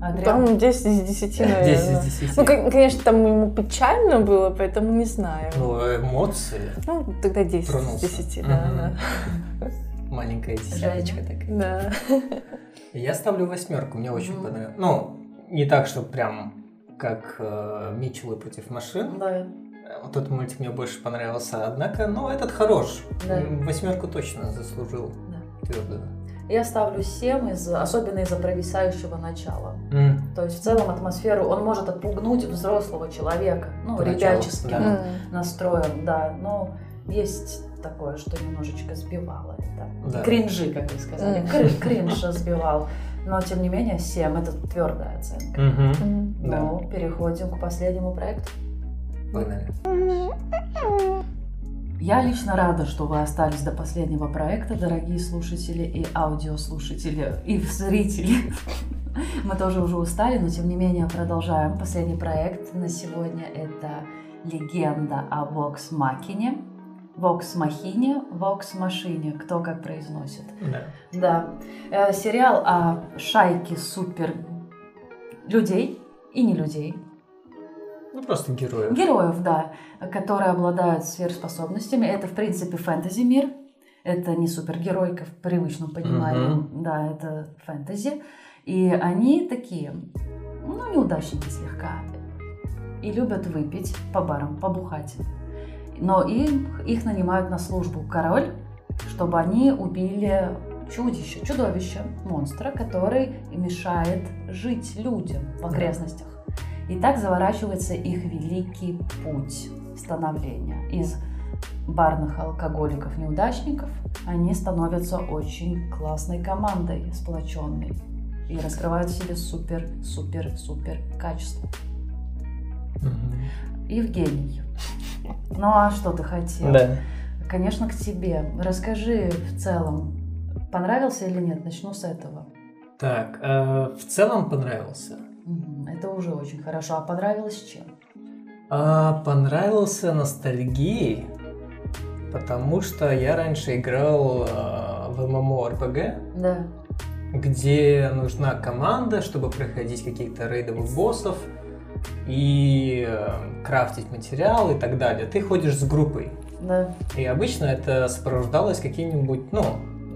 Адриан. Там 10 из 10, наверное. 10 из 10. Ну, кон- конечно, там ему печально было, поэтому не знаю. Ну, эмоции. Ну, тогда 10 Тронулся. из 10, да, Мгм. Маленькая десяточка такая. да. Я ставлю восьмерку, мне очень Мгм. понравилось. Ну, не так, что прям как э, Митчеллы против машин. Да. Вот этот мультик мне больше понравился, однако, ну, этот хорош. Да. Восьмерку точно заслужил. Да. Твердо. Я ставлю 7, из, особенно из-за провисающего начала. М, То есть в целом атмосферу он может отпугнуть взрослого человека, ну, Поначалу, ребяческим да. Настроем, да. Но есть такое, что немножечко сбивало это. Да. Кринжи, как вы сказали. Кры- Кринж сбивал. Но тем не менее 7 это твердая оценка. Мгм. М. Да. Ну, переходим к последнему проекту. Погнали. Я лично рада, что вы остались до последнего проекта, дорогие слушатели и аудиослушатели, и зрители. Мы тоже уже устали, но тем не менее продолжаем. Последний проект на сегодня – это легенда о Вокс Макине. Вокс Махине, Вокс Машине, кто как произносит. Да. Да. Э, сериал о шайке супер людей и не людей, Ну, просто героев. Героев, да, которые обладают сверхспособностями. Это, в принципе, фэнтези-мир. Это не супергеройка в привычном понимании. Да, это фэнтези. И они такие, ну, неудачники слегка. и любят выпить по барам, побухать. Но им, их нанимают на службу король, чтобы они убили чудище, чудовище, монстра, который мешает жить людям в окрестностях. И так заворачивается их великий путь становления. Из барных алкоголиков-неудачников они становятся очень классной командой, сплоченной. И раскрывают в себе супер-супер-супер качество. Евгений, ну а что ты хотел? Да. Конечно, к тебе. Расскажи в целом, понравился или нет? Начну с этого. Так, э, в целом понравился. Это уже очень хорошо. А понравилось чем? А, понравился ностальгией, потому что я раньше играл э, в MMORPG. Да. Где нужна команда, чтобы проходить каких-то рейдовых боссов и э, крафтить материал и так далее. Ты ходишь с группой. Да. И обычно это сопровождалось каким-нибудь, ну,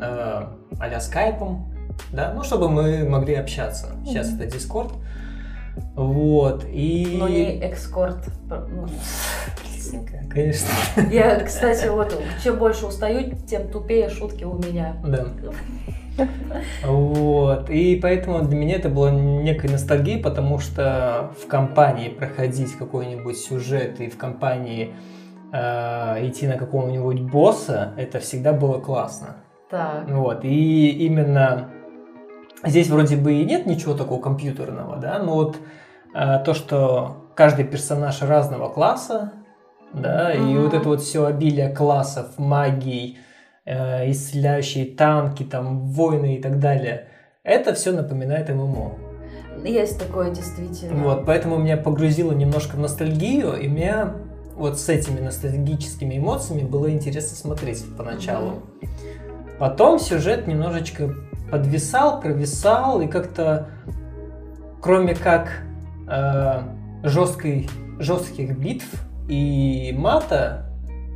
э, а скайпом, да, ну, чтобы мы могли общаться. Сейчас mm-hmm. это Discord. Вот, и... Но не экскорт. Ну. Конечно. Я, кстати, вот чем больше устаю, тем тупее шутки у меня. Да. Вот. И поэтому для меня это было некой ностальгией, потому что в компании проходить какой-нибудь сюжет и в компании э, идти на какого-нибудь босса, это всегда было классно. Так. Вот. И именно здесь вроде бы и нет ничего такого компьютерного, да, но вот э, то, что каждый персонаж разного класса, да, mm-hmm. и вот это вот все обилие классов, магии, э, исцеляющие танки, там, войны и так далее. Это все напоминает ММО. Есть такое действительно. Вот, поэтому меня погрузило немножко в ностальгию, и меня вот с этими ностальгическими эмоциями было интересно смотреть поначалу. Mm-hmm. Потом сюжет немножечко подвисал, провисал, и как-то, кроме как э, жесткой, жестких битв и мата,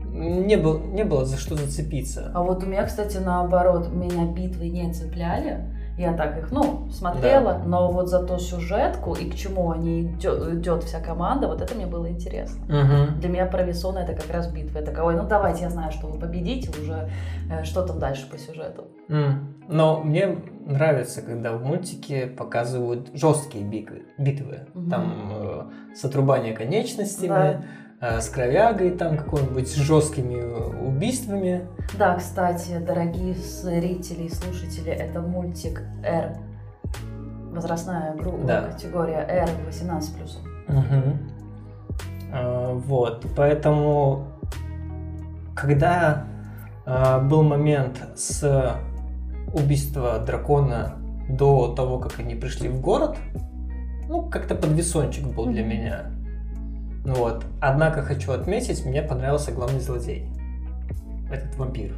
не, был, не было за что зацепиться. А вот у меня, кстати, наоборот, меня битвы не цепляли. Я так их, ну, смотрела, да. но вот за ту сюжетку и к чему они идет, идет вся команда, вот это мне было интересно. Угу. Для меня Провисона это как раз битва. Я такая, ой, ну давайте, я знаю, что вы победите уже, э, что там дальше по сюжету. Mm. Но мне нравится, когда в мультике показывают жесткие битвы. битвы. Угу. Там э, с отрубанием конечностями. Да с кровягой, там какой-нибудь с жесткими убийствами. Да, кстати, дорогие зрители и слушатели, это мультик R. Возрастная группа, да. категория R 18 плюс. Угу. А, вот, поэтому, когда а, был момент с убийства дракона до того, как они пришли в город, ну, как-то подвесончик был для меня. Вот. Однако хочу отметить, мне понравился главный злодей. Этот вампир,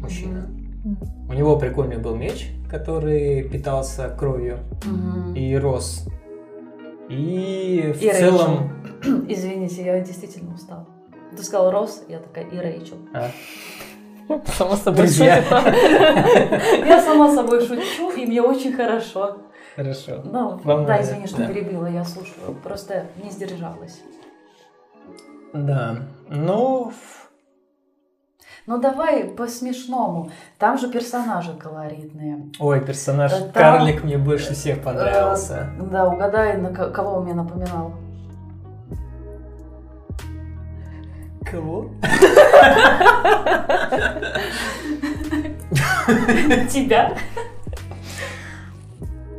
мужчина. Mm-hmm. У него прикольный был меч, который питался кровью mm-hmm. и рос. И в и целом... Рэйчел. Извините, я действительно устала. Ты сказал Рос, я такая, и Рэйчел. А? Сама собой шутит. Я сама собой шучу, и мне очень хорошо. Хорошо. Ну, да, извини, что перебила, я слушаю. Просто не сдержалась. Да, ну... Ну давай по-смешному. Там же персонажи колоритные. Ой, персонаж Там... Карлик мне больше всех понравился. Э, да, угадай, на кого он мне напоминал. Кого? Тебя.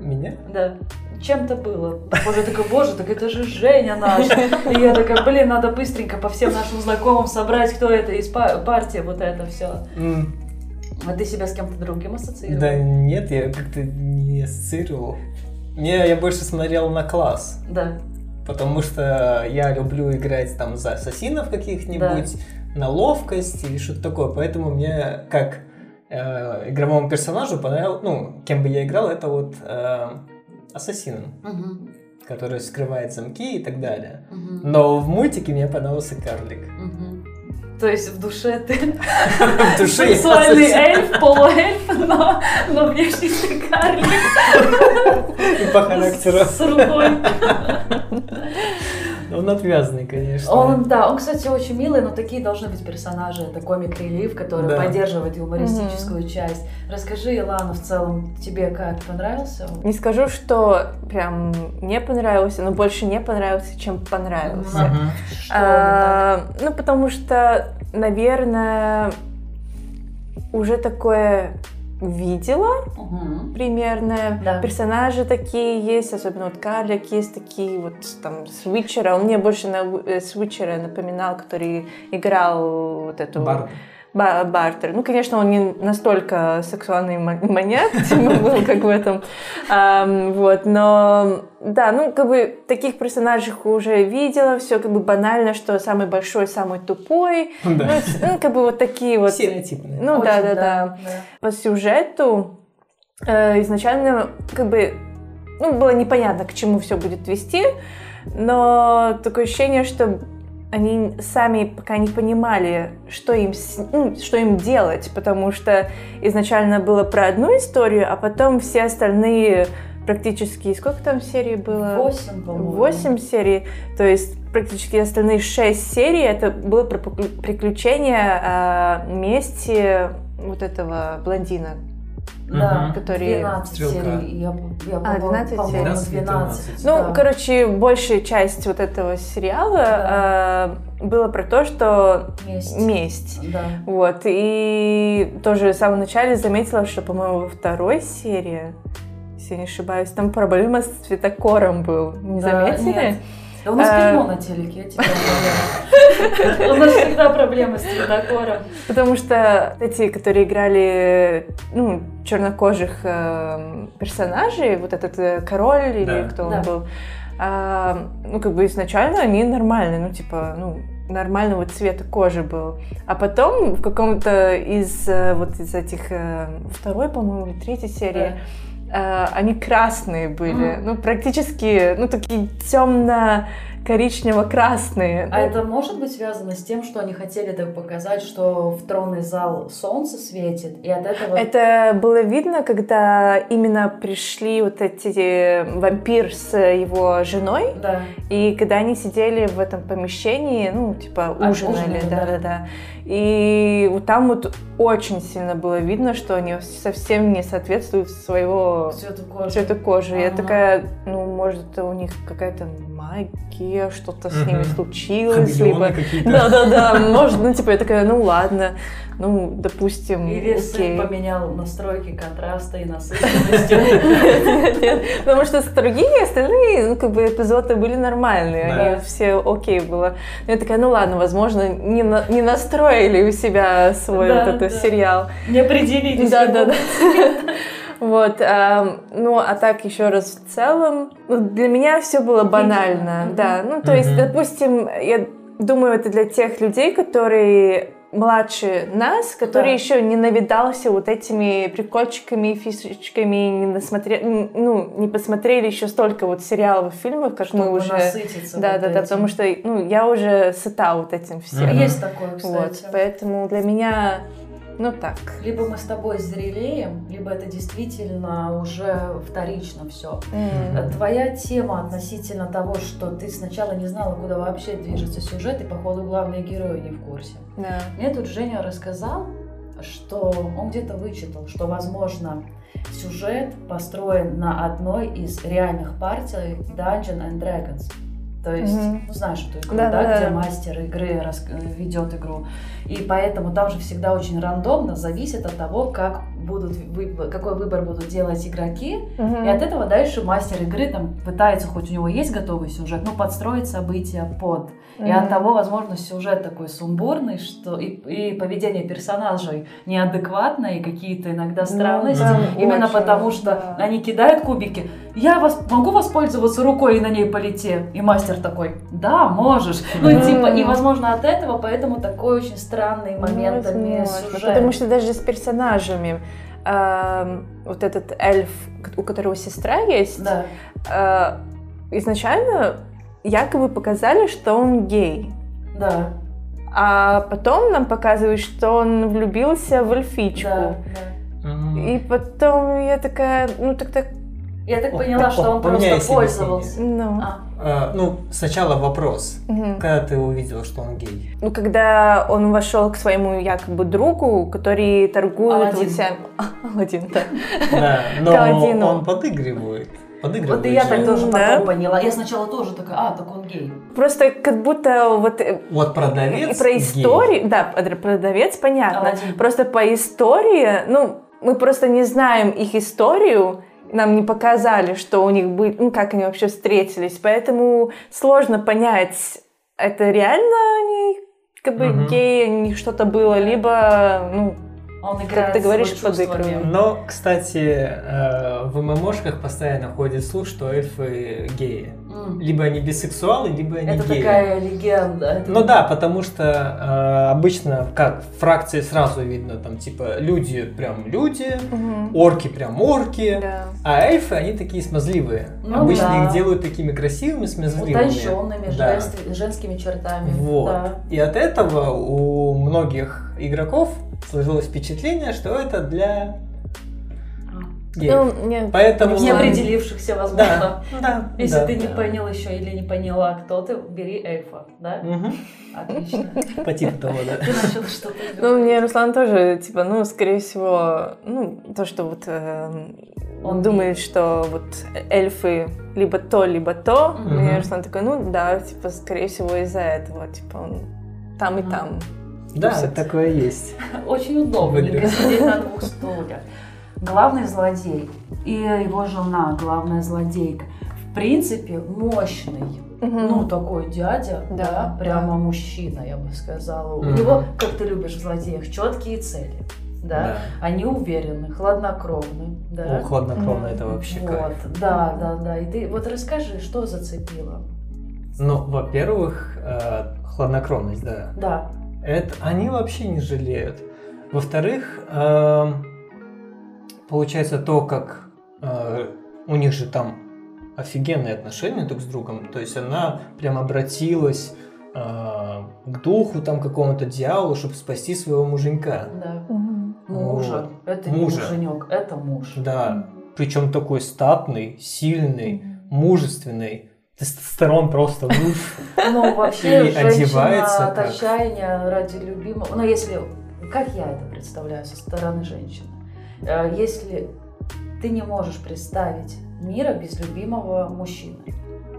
Меня? Да чем-то было. Боже, такой, боже, так это же Женя наш. И я такая, блин, надо быстренько по всем нашим знакомым собрать, кто это из партии, вот это все. Mm. А ты себя с кем-то другим ассоциировал? Да нет, я как-то не ассоциировал. Мне я больше смотрел на класс. Да. Потому что я люблю играть там за ассасинов каких-нибудь, да. на ловкость или что-то такое. Поэтому мне как э, игровому персонажу понравилось, ну, кем бы я играл, это вот э, ассасином, угу. который скрывает замки и так далее. Угу. Но в мультике мне понравился карлик. Угу. То есть в душе ты в душе сексуальный эльф, полуэльф, но, но внешне ты карлик. И по характеру. С рукой. Он отвязный, конечно. Он, да, он, кстати, очень милый, но такие должны быть персонажи. Это комик-релив, который Да. поддерживает юмористическую часть. Расскажи, Илана, в целом, тебе как понравился? он? Не скажу, что прям не понравился, но больше не понравился, чем понравился. Мгм. Что? А, ну, потому что, наверное, уже такое видела Мгм. примерно. Да. Персонажи такие есть, особенно вот Карлик есть такие вот там Свитчера. Он мне больше на э, Свитчера напоминал, который играл вот эту... Барт. Ба- Бартер. Ну, конечно, он не настолько сексуальный ма- маньяк, Тима был, как в этом. Вот, но, да, ну, как бы таких персонажей уже видела, все как бы банально, что самый большой, самый тупой. Ну, Да. с- ну, как бы вот такие вот... Стереотипные. Ну, да, да, да. По сюжету э, изначально как бы ну, было непонятно, к чему все будет вести, но такое ощущение, что они сами пока не понимали, что им, ну, что им делать, потому что изначально было про одну историю, а потом все остальные практически... Сколько там серий было? Восемь, по-моему. Восемь серий, то есть практически остальные шесть серий это было про приклю- приключения а, мести вот этого блондина. Да. Которые- 12 Стрелка. серий. Я, я, А, 12 по-моему, серий? 12 или 12. 13. Ну, да. короче, большая часть вот этого сериала а, было про то, что Месть. месть. Да. Вот, и тоже в самом начале заметила, что, по-моему, во второй серии, если я не ошибаюсь, там проблема с цветокором был. Не Да, заметили? нет. Да у нас А. пятно на телеке, я тебе говорю. У нас всегда проблемы с цветокором. Потому что эти, которые играли ну, чернокожих э, персонажей, вот этот э, король или Да. кто он Да. был, а, ну, как бы изначально они нормальные, ну, типа, ну, нормального цвета кожи был. А потом в каком-то из э, вот из этих, э, второй, по-моему, или третьей серии, э, они красные были. Мгм. Ну, практически, ну, такие темно-коричнево-красные. А это может быть связано с тем, что они хотели так показать, что в тронный зал солнце светит, и от этого... Это было видно, когда именно пришли вот эти вампир с его женой, Да. и когда они сидели в этом помещении, ну, типа, А, ужинали, ужинали, да. да-да-да. И вот там вот очень сильно было видно, что они совсем не соответствуют своего Цвету кожи. цвету кожи. Я Ага. такая, ну, может, у них какая-то магия, что-то с ними случилось, либо... Да-да-да, может, ну, типа, я такая, ну, ладно, ну, допустим, Или окей. сын поменял настройки контраста и насыщенности. Нет, нет, Потому что с другими остальные, ну, как бы эпизоды были нормальные, они все окей было. Но я такая, ну ладно, возможно, не, не настроили у себя свой вот этот сериал. Не определились. Да, да, да. Вот, ам, ну, а так еще раз в целом, ну, для меня все было банально, да. Ну, то есть, допустим, я думаю, это для тех людей, которые младше нас, которые Да. еще не навидался вот этими прикольчиками, фишечками, не, насмотре... н- ну, не посмотрели еще столько вот сериалов и фильмов, как мы Чтобы уже... насытиться Да, вот да, да, этим. потому что ну, я уже сыта вот этим всем. Есть такое, Вот, кстати. поэтому для меня, ну так. Либо мы с тобой зрелеем, либо это действительно уже вторично все. М. Твоя тема относительно того, что ты сначала не знала, куда вообще движется сюжет, и походу главные герои не в курсе. Да. Мне тут Женя рассказал, что он где-то вычитал, что, возможно, сюжет построен на одной из реальных партий Dungeon and Dragons. То есть, Мгм. ну знаешь эту игру, Да, да, да, где мастер игры рас- э, ведет игру. И поэтому там же всегда очень рандомно зависит от того, как будут вы- какой выбор будут делать игроки. Мгм. И от этого дальше мастер игры там пытается, хоть у него есть готовый сюжет, но подстроить события под. И от того, возможно, сюжет такой сумбурный, что и, и поведение персонажей неадекватное, и какие-то иногда странности. Ну, Мгм. там Именно очень, потому, что да. они кидают кубики. Я вас могу воспользоваться рукой и на ней полететь? И мастер такой, да, можешь. Ну, типа, и, возможно, от этого, поэтому такой очень странный моментами Возможно, сюжет. Потому что даже с персонажами эм, вот этот эльф, у которого сестра есть, Да, э, изначально якобы показали, что он гей. да, А потом нам показывают, что он влюбился в эльфичку. да, да. И потом я такая, ну так так, Я так поняла, так, что он просто пользовался. ну. А, э, ну, сначала вопрос. Мгм. Когда ты увидела, что он гей? Ну, когда он вошел к своему якобы другу, который торгует Аладдин. вот всем... Аладдин, да. Да, но он подыгрывает. Подыгрывает. Вот и я так же. тоже Да. потом поняла. Я сначала тоже такая, а, так он гей. Просто как будто вот э, Вот продавец про гей. историю, да, про- продавец, понятно. Аладдин. Просто по истории, ну, мы просто не знаем их историю, нам не показали, что у них были, ну, как они вообще встретились, поэтому сложно понять, это реально они как бы Мгм. геи, у них что-то было, либо, ну, Он Как играет ты с говоришь, подыгрывает. Но, кстати, э, в ММОшках постоянно ходит слух, что эльфы геи. Либо они бисексуалы, либо они Это геи. такая легенда. Это- Ну да, потому что э, обычно, как в фракции сразу видно, там типа люди прям люди, мгм. орки прям орки, Да. а эльфы они такие смазливые. Ну обычно да. их делают такими красивыми, смазливыми. Утонченными, Да. женскими чертами. Вот. Да. И от этого у многих игроков сложилось впечатление, что это для. Ну, не- Поэтому... Не определившихся, возможно. Да, да. Если да, ты не да. понял еще или не поняла, кто ты, бери эльфа, да? Мгм. Отлично. По типу того, да. Ты начал что-то Ну, мне Руслан тоже, типа, ну, скорее всего, ну, то, что вот эм, он думает, что вот эльфы либо то, либо то. Мгм. И Руслан такой, ну, да, типа, скорее всего, из-за этого, типа, он там и там. Да, Тусит. такое есть. Очень удобно сидеть на двух стульях. Главный злодей и его жена, главная злодейка, в принципе, мощный. Мгм. Ну, такой дядя, Да, да, прямо да. мужчина, я бы сказала. У Мгм. него, как ты любишь в злодеях, четкие цели. Да? Они уверены, хладнокровны. Да? О, хладнокровно Мгм. это вообще вот, кайф. да, да, да. И ты вот расскажи, что зацепило? Ну, во-первых, э, хладнокровность, да. Да. Это они вообще не жалеют. Во-вторых, эм, получается то, как э, у них же там офигенные отношения друг с другом. То есть она прям обратилась э, к духу там какому-то дьяволу, чтобы спасти своего муженька. Да. Мужа. Это не Мужа. муженек, это муж. Да, причем такой статный, сильный, мужественный. Тестостерон просто уф. Ну, вообще, И одевается от отчаяния ради любимого. Ну, если... Как я это представляю со стороны женщины? Э, Если ты не можешь представить мира без любимого мужчины,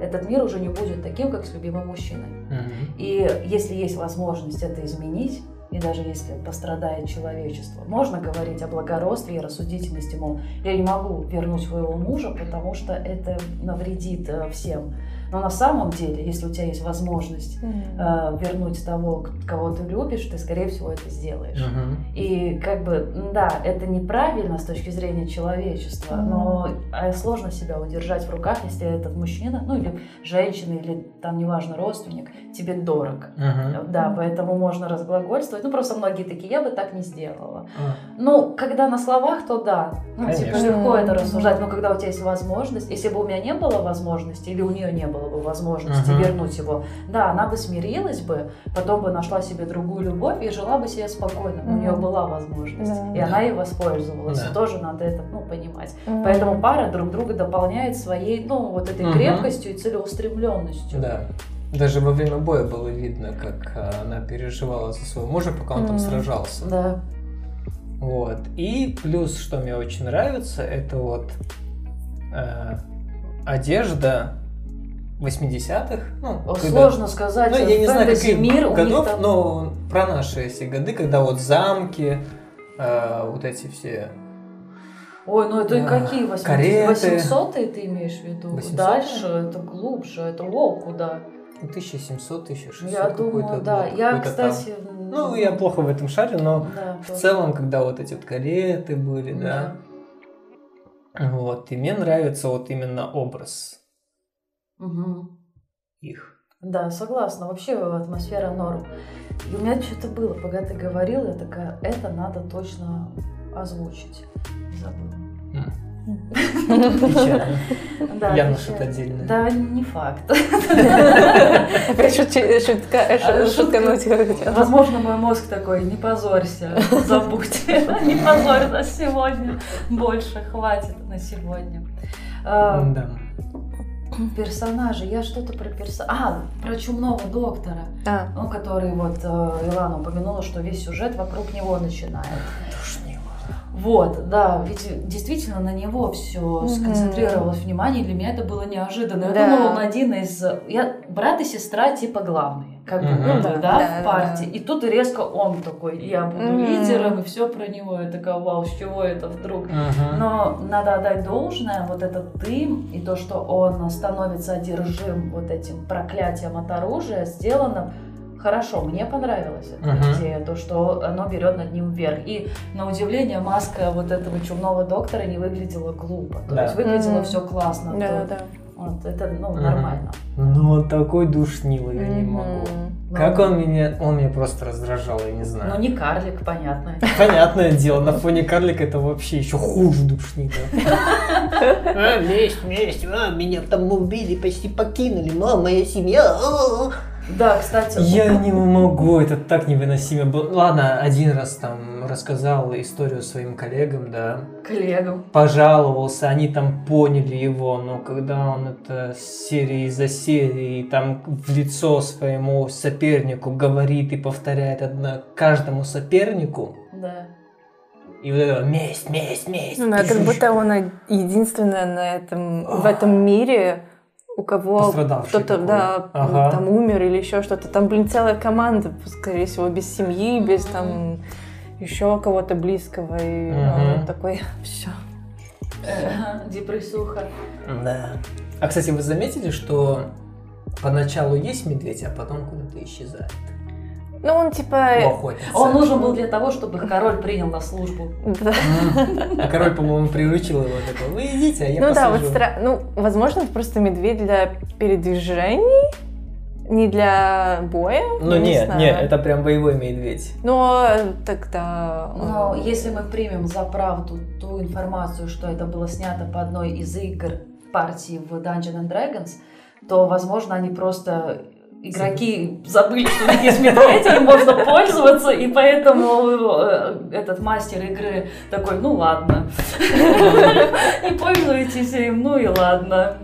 этот мир уже не будет таким, как с любимым мужчиной. Мгм. И если есть возможность это изменить, и даже если пострадает человечество, можно говорить о благородстве и рассудительности, мол, я не могу вернуть своего мужа, потому что это навредит э, всем. Но на самом деле, если у тебя есть возможность Мгм. э, вернуть того, кого ты любишь, ты, скорее всего, это сделаешь. Мгм. И как бы, да, это неправильно с точки зрения человечества, Мгм. но а, сложно себя удержать в руках, если этот мужчина, ну или женщина, или там, неважно, родственник, тебе дорог. Мгм. Да, поэтому можно разглагольствовать. Ну, просто многие такие, я бы так не сделала. А, Ну, когда на словах, то да. Ну, типа, Конечно. легко это Мгм. рассуждать. Но когда у тебя есть возможность, если бы у меня не было возможности, или у нее не было бы возможности Мгм. вернуть его, да, она бы смирилась бы, потом бы нашла себе другую любовь и жила бы себе спокойно. Но У нее была возможность. Да. И она ей воспользовалась. И тоже надо это, ну, понимать. Мгм. Поэтому пара друг друга дополняет своей, ну, вот этой Мгм. крепкостью и целеустремленностью. Да. Даже во время боя было видно, как а, она переживала за своего мужа, пока он там Мгм. сражался. Да. Вот. И плюс, что мне очень нравится, это вот э, одежда 80-х. Ну, когда- Сложно сказать. Ну, я не знаю, каких мир, годов, там- но про наши эти годы, когда вот замки, э, вот эти все... Ой, ну это А, какие 800 кареты. 800 ты имеешь в виду? 800? Дальше, это глубже, это воу, куда? 1700, 1600 Я думаю, да. год, Я, какой-то там. кстати... Ну, я плохо в этом шаре, но да, в тоже. целом, когда вот эти вот кареты были, да, вот, и мне нравится вот именно образ Мгм. их. Да, согласна. Вообще атмосфера норм. И у меня что-то было, пока ты говорил, я такая, это надо точно озвучить. Забыла. Печально. Да, Явно печально. что-то отдельное. Да, не факт. Шутка, шу- А, шуткануть хотела. Возможно, мой мозг такой, не позорься, забудь, не позорь нас сегодня, больше хватит на сегодня. А, Да. Персонажи. Я что-то про персонажа. А, про чумного доктора. А, Ну, который вот э, Илана упомянула, что весь сюжет вокруг него начинает. Вот, да, ведь действительно на него все Мгм. сконцентрировалось внимание, для меня это было неожиданно. Я Да. думала, он один из... Я, брат и сестра типа главные, как будто Ну бы, да, да, да, в партии. да. И тут резко он такой, я буду Мгм. лидером, и все про него. Я такая, вау, с чего это вдруг? Мгм. Но надо отдать должное, вот этот дым и то, что он становится одержим вот этим проклятием от оружия, сделано хорошо. Мне понравилась эта Мгм. идея, то, что оно берет над ним вверх. И на удивление маска вот этого чумного доктора не выглядела глупо. То Да. есть выглядело Мгм. все классно. да, То- да. Вот, это ну, нормально. Ну, такой душнилый, я не могу. Ну, Как он меня... Он меня просто раздражал, я не знаю. Ну, не карлик, понятно. Понятное дело, на фоне карлика это вообще еще хуже душнило. А, месть, месть, а, меня там убили, почти покинули, но моя семья. А, а». Да, кстати, Я не могу, это так невыносимо было. Ладно, один раз там рассказал историю своим коллегам, да, коллегам. пожаловался, они там поняли его, но когда он это серии за серией там в лицо своему сопернику говорит и повторяет одно каждому сопернику, Да. и вот это месть, месть, месть. Ну, да, как будто он единственный на этом, в этом мире, у кого кто-то, да, Ага. там умер или еще что-то. Там, блин, целая команда, скорее всего, без семьи, без там еще кого-то близкого. И Мгм. он такой, все. Депрессуха. Да. А, кстати, вы заметили, что поначалу есть медведь, а потом куда-то исчезает? Ну, он типа... У охотницы. Он нужен был для того, чтобы король принял на службу. да. А король, по-моему, приручил его такой, вы идите, а я Ну да, вот посажу». стра... ну, возможно, это просто медведь для передвижений, не для боя. Ну не нет, знаю. нет, это прям боевой медведь. Но тогда... Но если мы примем за правду ту информацию, что это было снято по одной из игр партии в Dungeons and Dragons, то, возможно, они просто игроки забыли, что у них есть медведи, им можно пользоваться, и поэтому э, этот мастер игры такой, ну ладно, не пользуйтесь им, ну и ладно,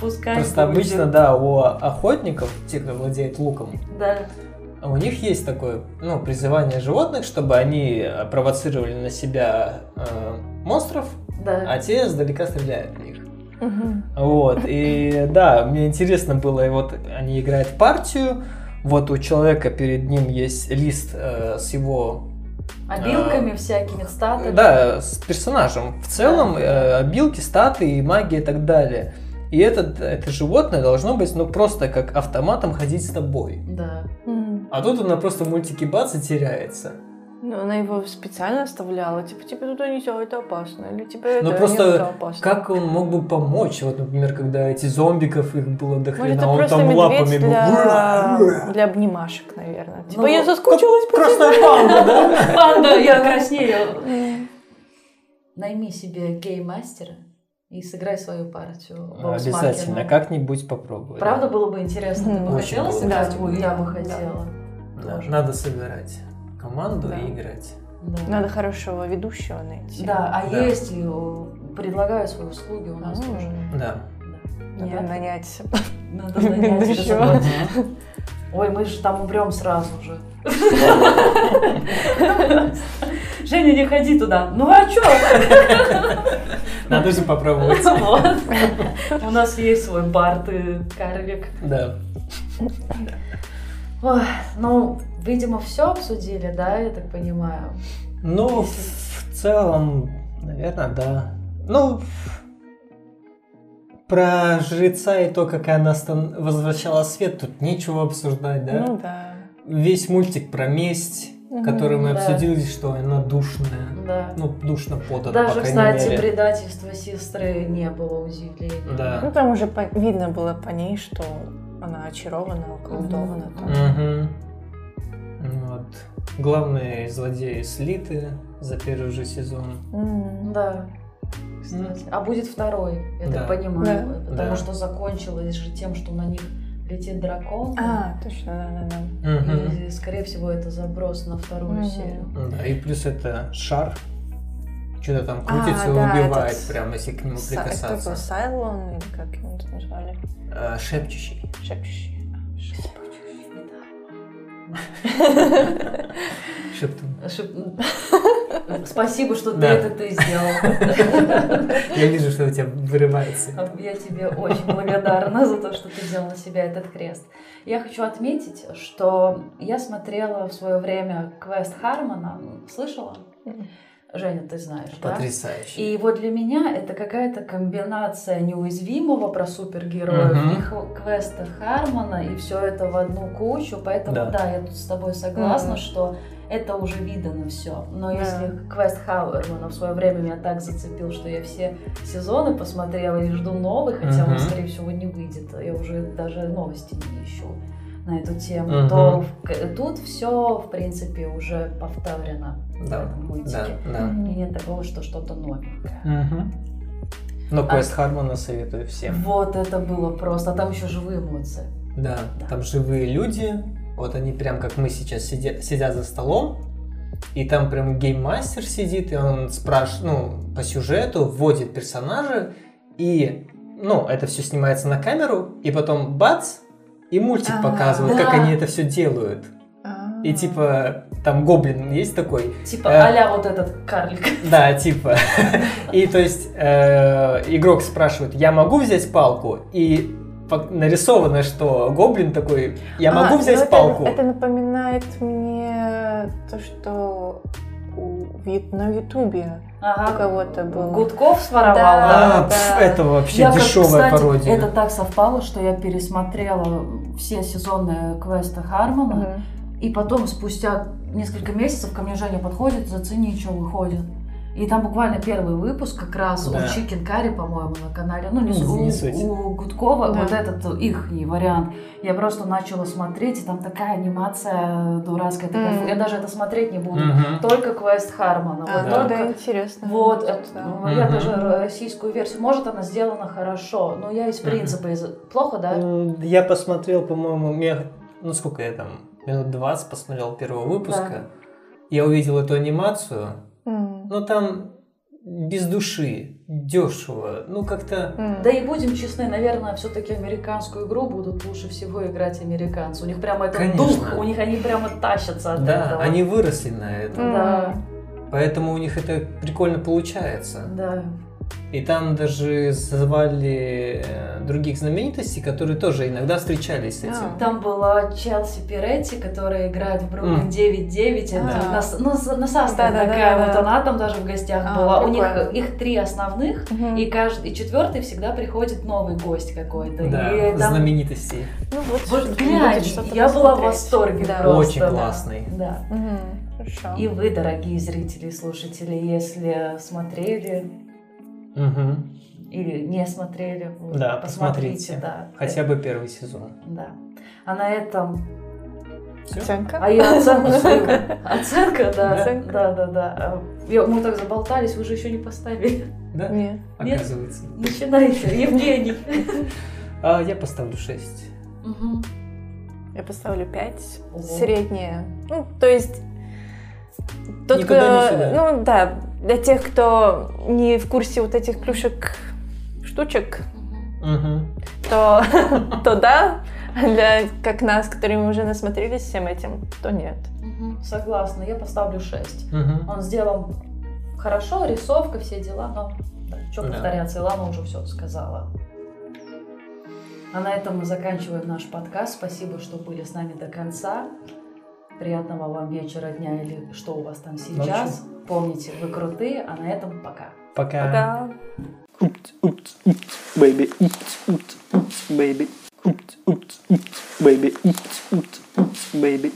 пускай Просто будет». обычно, да, у охотников, те, кто владеет луком, Да, у них есть такое, ну, призывание животных, чтобы они э, провоцировали на себя э, монстров, да. а те издалека стреляют в них. Мгм. Вот, и да, мне интересно было, и вот они играют партию, вот у человека перед ним есть лист э, с его Обилками всякими, статами. Да, с персонажем. В целом, э, обилки, статы, и магия и так далее. И этот, это животное должно быть, ну, просто как автоматом ходить с тобой. Да. А тут она просто в мультике бац и теряется. Ну, она его специально оставляла, типа, тебе туда нельзя, это опасно, или типа, это Ну, нет, просто это опасно. Как он мог бы помочь? Вот, например, когда эти зомбиков, их было до Может, хрена, это он там лапами медведь был. для... для обнимашек, наверное. Типа, Ну, я соскучилась по Красная панда, да? Панда, я краснею. тебе. Найми себе гей-мастера и сыграй свою партию. Бокс Обязательно, как-нибудь попробуй. Правда было бы интересно? Ты бы хотела сыграть? Ой, я бы хотела. Надо собирать команду Да. и играть. Да. Надо хорошего ведущего найти. Да, а Да. есть о, предлагаю свои услуги у нас М. тоже. Да. Да. Давай. нанять. Надо нанять Ведущего. Ой, мы же там умрем сразу же. Женя, не ходи туда. Ну а что? Надо же попробовать. У нас есть свой Барт и карлик. Да. Ой, ну, видимо, все обсудили, да, я так понимаю. Ну, в целом, наверное, да. Ну, про жреца и то, как она стан- возвращала свет, тут нечего обсуждать, да? Ну да. Весь мультик про месть, который мы да. обсудили, что она душная. Да. Ну, душно подана, по Даже, крайней кстати, мере. предательство сестры не было удивлением. Да. Ну там уже по- видно было по ней, что она очарована, околдована. там. Мгм. Вот. Главные злодеи слиты за первый же сезон. М. Да. Кстати. А будет второй, я Да. так понимаю. Да. Потому Да. что закончилось же тем, что на них летит дракон. А, точно, да-да-да. Мгм. И, скорее всего, это заброс на вторую Мгм. серию. Да, и плюс это шар. что-то там крутится А, и да, убивает, этот прям если к нему Са- прикасаться. был? Сайлон или как его назвали? Э, шепчущий. Шепчущий. Шептун. Шип- Спасибо, что ты Да. это ты сделал. Я вижу, что у тебя вырывается. Я тебе очень благодарна за то, что ты взял на себя этот крест. Я хочу отметить, что я смотрела в свое время квест Хармона. Слышала? Женя, ты знаешь, да? Потрясающе. И вот для меня это какая-то комбинация неуязвимого про супергероев Мгм. и квеста Хармона, и все это в одну кучу. Поэтому Да. да, я тут с тобой согласна, Мгм. что это уже видано все. Но Да. если квест Хармона в свое время меня так зацепил, что я все сезоны посмотрела и жду новый, хотя он, Мгм. скорее всего, не выйдет. Я уже даже новости не ищу на эту тему, Мгм. то в- тут все, в принципе, уже повторено в Да, этом мультике. Да, да. И нет такого, что что-то новенькое. Мгм. Но А- квест Хармона советую всем. Вот это было просто. А там еще живые эмоции. Да, Да. там живые люди, вот они прям как мы сейчас сидя- сидят за столом, и там прям гейммастер сидит, и он спрашивает, ну, по сюжету вводит персонажа, и, ну, это все снимается на камеру, и потом бац, и мультик А, показывает, как да. они это все делают. А. И типа, там гоблин есть такой, Типа Э. а вот этот карлик. да, типа. И то есть э, игрок спрашивает, я могу взять палку? И нарисовано, что гоблин такой, я А, могу ну взять это- палку. Это напоминает мне то, что у- на Ютубе у Ага. кого-то был. Гудков своровал. Да. А, пф, да. это вообще Я как, дешевая кстати, пародия. Это так совпало, что я пересмотрела все сезоны квеста Хармона, Мгм. И потом спустя несколько месяцев ко мне Женя подходит, зацени, что выходит. И там буквально первый выпуск как раз Да. у Чикен Карри, по-моему, на канале. Ну, не, не у, суть. у Гудкова Да. вот этот их вариант. Я просто начала смотреть, и там такая анимация дурацкая. такая, Мгм. Я даже это смотреть не буду. Мгм. Только квест Хармона. А, вот ну только- да, интересно. Вот, это- да. ну, я даже российскую версию. Может, она сделана хорошо, но я из принципа из... Плохо, да? Я посмотрел, по-моему, мне- ну сколько я там, минут 20 посмотрел первого выпуска. Я увидел эту анимацию, М. но там без души, дешево, ну как-то... М. Да и будем честны, наверное, все-таки американскую игру будут лучше всего играть американцы. У них прямо этот Конечно. дух, у них они прямо тащатся от Да, этого. они выросли на этом. Да, Поэтому у них это прикольно получается. да. И там даже звали э, других знаменитостей, которые тоже иногда встречались с этим. А. Там была Челси Пиретти, которая играет в Бруклин М. 9-9. Это А. на, с- ну, на Да-да-да-да. такая, вот она там даже в гостях А, была. У них их три основных, и каждый и четвертый всегда приходит новый гость какой-то. Да, и там знаменитостей. Ну вот, глянь, я была в восторге Да. просто. Очень да. классный. Да. Хорошо. И вы, дорогие зрители и слушатели, если смотрели Мгм. или не смотрели, вы Да, посмотрите, посмотрите. да. Хотя бы первый сезон. Да. А на этом... Всё? Оценка? А я оценку свою. Оценка, да. Оценка. Да, да, да. А, я- Мы так заболтались, вы же еще не поставили. Да? Нет. Нет? Оказывается. Начинайте, Евгений. А я поставлю 6. Мгм. Я поставлю 5. Ого. Средняя. Ну, то есть... Тот, Никуда кто- не сюда. Ну, да. Для тех, кто не в курсе вот этих плюшек, штучек, Угу. то, то да. А Для как нас, которые мы уже насмотрелись всем этим, то нет. Согласна, я поставлю 6. Угу. Он сделан хорошо, рисовка, все дела, но что Да. повторяться, Илана уже все сказала. А на этом мы заканчиваем наш подкаст. Спасибо, что были с нами до конца. Приятного вам вечера, дня или что у вас там сейчас. Помните, вы крутые, а на этом пока. Пока. Пока. Упц, упц, упц, бэйби,